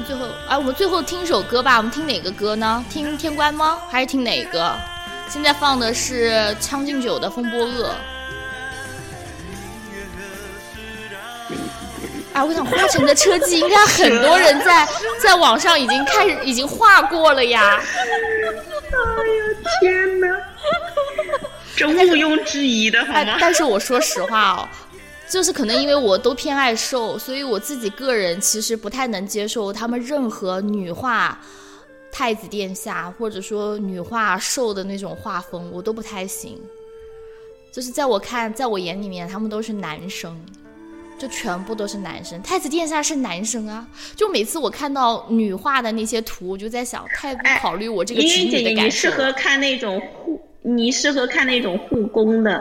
Speaker 1: 们最后，哎，我们最后听首歌吧，我们听哪个歌呢？听《天官》吗？还是听哪个？现在放的是《将进酒》的《风波恶》。哎，我想花城的车技应该很多人在 在网上已经开始已经画过了呀。
Speaker 2: 天哪，这毋庸置疑的好
Speaker 1: 哎
Speaker 2: 吗，？
Speaker 1: 但是我说实话哦，就是可能因为我都偏爱瘦，所以我自己个人其实不太能接受他们任何女化太子殿下或者说女化瘦的那种画风，我都不太行。就是在我看，在我眼里面，他们都是男生，就全部都是男生。太子殿下是男生啊，就每次我看到女化的那些图，我就在想，太不考虑我这个直
Speaker 2: 音乐姐姐，
Speaker 1: 女的感受
Speaker 2: 你适合。看那种护，你适合看那种护工的。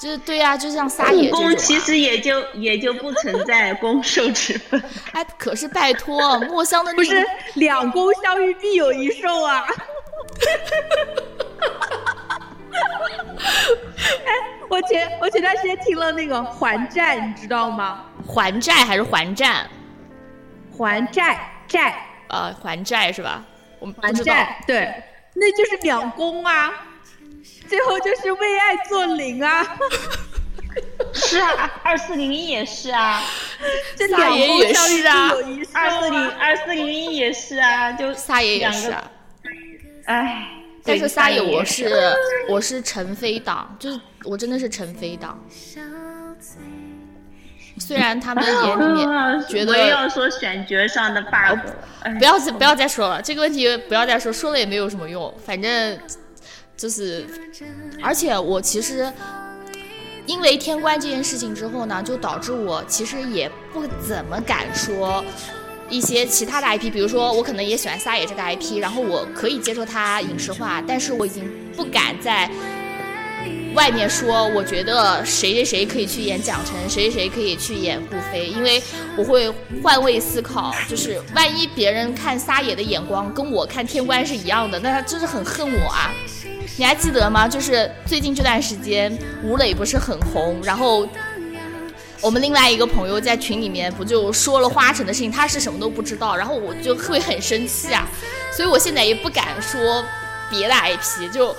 Speaker 1: 就是对呀、就像撒野这
Speaker 2: 其实也就也就不存在攻受之分。
Speaker 1: 哎，可是拜托，墨香的那
Speaker 3: 不是两攻相遇必有一受啊！哎，我前我前段时间听了那个还债，你知道吗？
Speaker 1: 还债还是还债？
Speaker 3: 还债债
Speaker 1: 呃，还债是吧？我们
Speaker 3: 还。债，对，那就是两攻啊，最后就是为爱做零啊，
Speaker 2: 是啊，二四零一也是啊，
Speaker 3: 这两
Speaker 1: 撒野也是啊。
Speaker 2: 二四零
Speaker 3: 啊！
Speaker 2: 二四零一也是啊，就
Speaker 1: 撒野也是啊，
Speaker 2: 哎，
Speaker 1: 但是撒野我是我是陈飞党，就是我真的是陈飞党。虽然他们眼里面
Speaker 2: 啊
Speaker 1: 觉
Speaker 2: 我也要说选角上的 bug，哎
Speaker 1: 不要再不要再说了，这个问题不要再说，说了也没有什么用，反正就是，而且我其实因为天官这件事情之后呢，就导致我其实也不怎么敢说一些其他的 IP，比如说我可能也喜欢撒野这个 IP，然后我可以接受它影视化，但是我已经不敢在外面说，我觉得谁谁谁可以去演蒋晨，谁谁谁可以去演顾飞，因为我会换位思考，就是万一别人看撒野的眼光跟我看天官是一样的，那他就是很恨我啊。你还记得吗？就是最近这段时间，吴磊不是很红，然后我们另外一个朋友在群里面不就说了花城的事情，他是什么都不知道，然后我就会很生气啊，所以我现在也不敢说别的 IP，就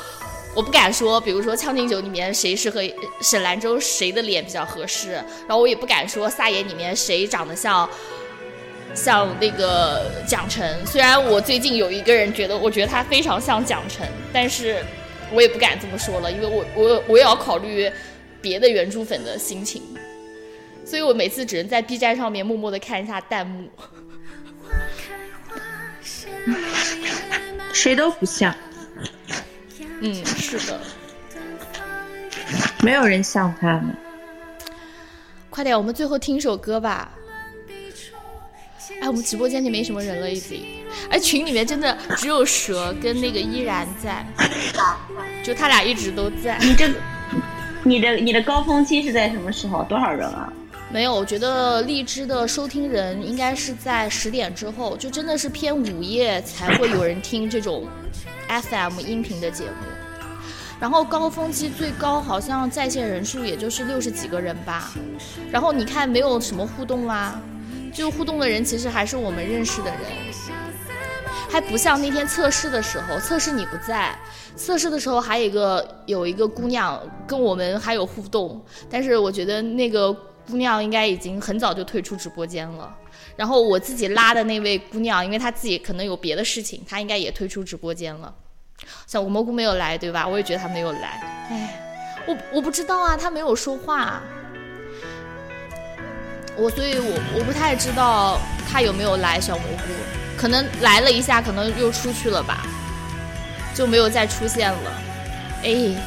Speaker 1: 我不敢说，比如说《将进酒》里面谁适合沈兰舟，谁的脸比较合适，然后我也不敢说撒野里面谁长得像。像那个蒋晨，虽然我最近有一个人觉得，我觉得他非常像蒋晨，但是我也不敢这么说了，因为我我我也要考虑别的原著粉的心情，所以我每次只能在 B 站上面默默的看一下弹幕。
Speaker 3: 谁都不像，
Speaker 1: 嗯，是的，
Speaker 3: 没有人像他们。
Speaker 1: 快点，我们最后听首歌吧。哎，我们直播间里没什么人了，已经。哎，群里面真的只有蛇跟那个依然在，就他俩一直都在。
Speaker 2: 你这，你的你的高峰期是在什么时候？多少人啊？
Speaker 1: 没有，我觉得荔枝的收听人应该是在十点之后，就真的是偏午夜才会有人听这种 FM 音频的节目。然后高峰期最高好像在线人数也就是六十几个人吧。然后你看没有什么互动啦，就互动的人其实还是我们认识的人，还不像那天测试的时候，测试你不在，测试的时候还有一个有一个姑娘跟我们还有互动，但是我觉得那个姑娘应该已经很早就退出直播间了。然后我自己拉的那位姑娘，因为她自己可能有别的事情，她应该也退出直播间了。小蘑菇没有来，对吧？我也觉得她没有来。哎，我我不知道啊，她没有说话。我所以我，我不太知道他有没有来。小蘑菇可能来了一下，可能又出去了吧，就没有再出现了。哎，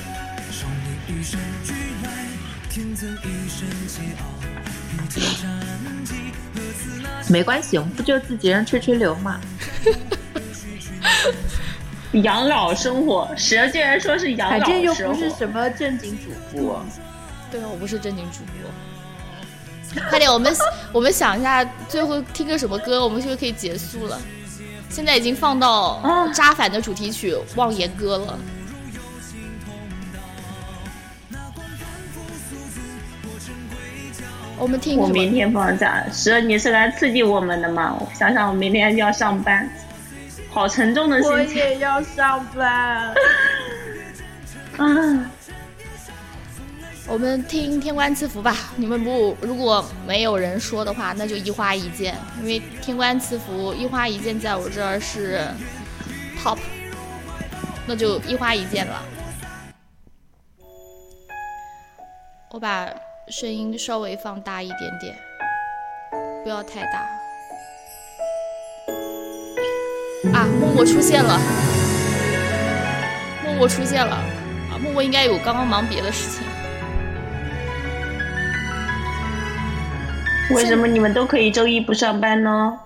Speaker 3: 没关系，我们不就自己人吹吹牛嘛。
Speaker 2: 养老生活，蛇竟然说是养老
Speaker 3: 反正又。不是什么正经主播。
Speaker 1: 对啊，我不是正经主播。快点，我们我们想一下，最后听个什么歌，我们是不是可以结束了？现在已经放到
Speaker 2: 啊
Speaker 1: 扎反的主题曲《望言歌》了。我们听什么？
Speaker 2: 我明天放假，蛇你是来刺激我们的吗？我想想，我明天要上班，好沉重的心情我
Speaker 3: 也要上班。
Speaker 2: 啊！
Speaker 1: 我们听《天官赐福》吧。你们不如果没有人说的话，那就一花一剑，因为《天官赐福》一花一剑在我这儿是 top，那就一花一剑了。我把声音稍微放大一点点，不要太大。啊，默默出现了，默默出现了啊！默默应该有刚刚忙别的事情。
Speaker 2: 为什么你们都可以周一不上班呢？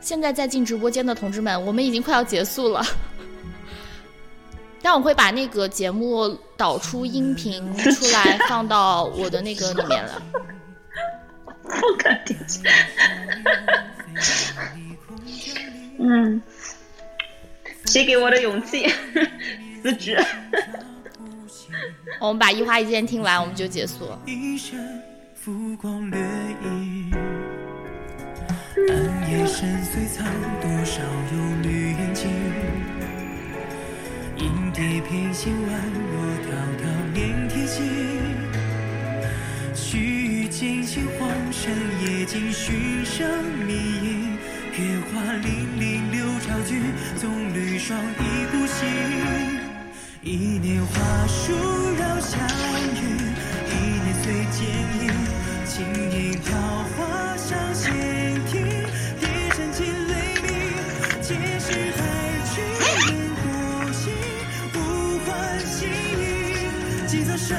Speaker 1: 现在在进直播间的同志们，我们已经快要结束了，但我会把那个节目导出音频出来，放到我的那个里面了。
Speaker 2: 不可理解。嗯，谁给我的勇气？辞职。
Speaker 1: 我们把一花一剑听完，我们就结束。
Speaker 4: 一身浮光掠影，暗夜深邃藏多少忧虑眼睛。银蝶翩跹宛若迢迢连天行，须惊醒黄山夜静寻声觅影。月华粼粼流潮君，棕榈霜一孤行。一念花树绕香云，一年岁渐影，轻盈飘花上仙庭，夜深惊雷鸣，皆是海君人孤行，无欢喜意，几遭生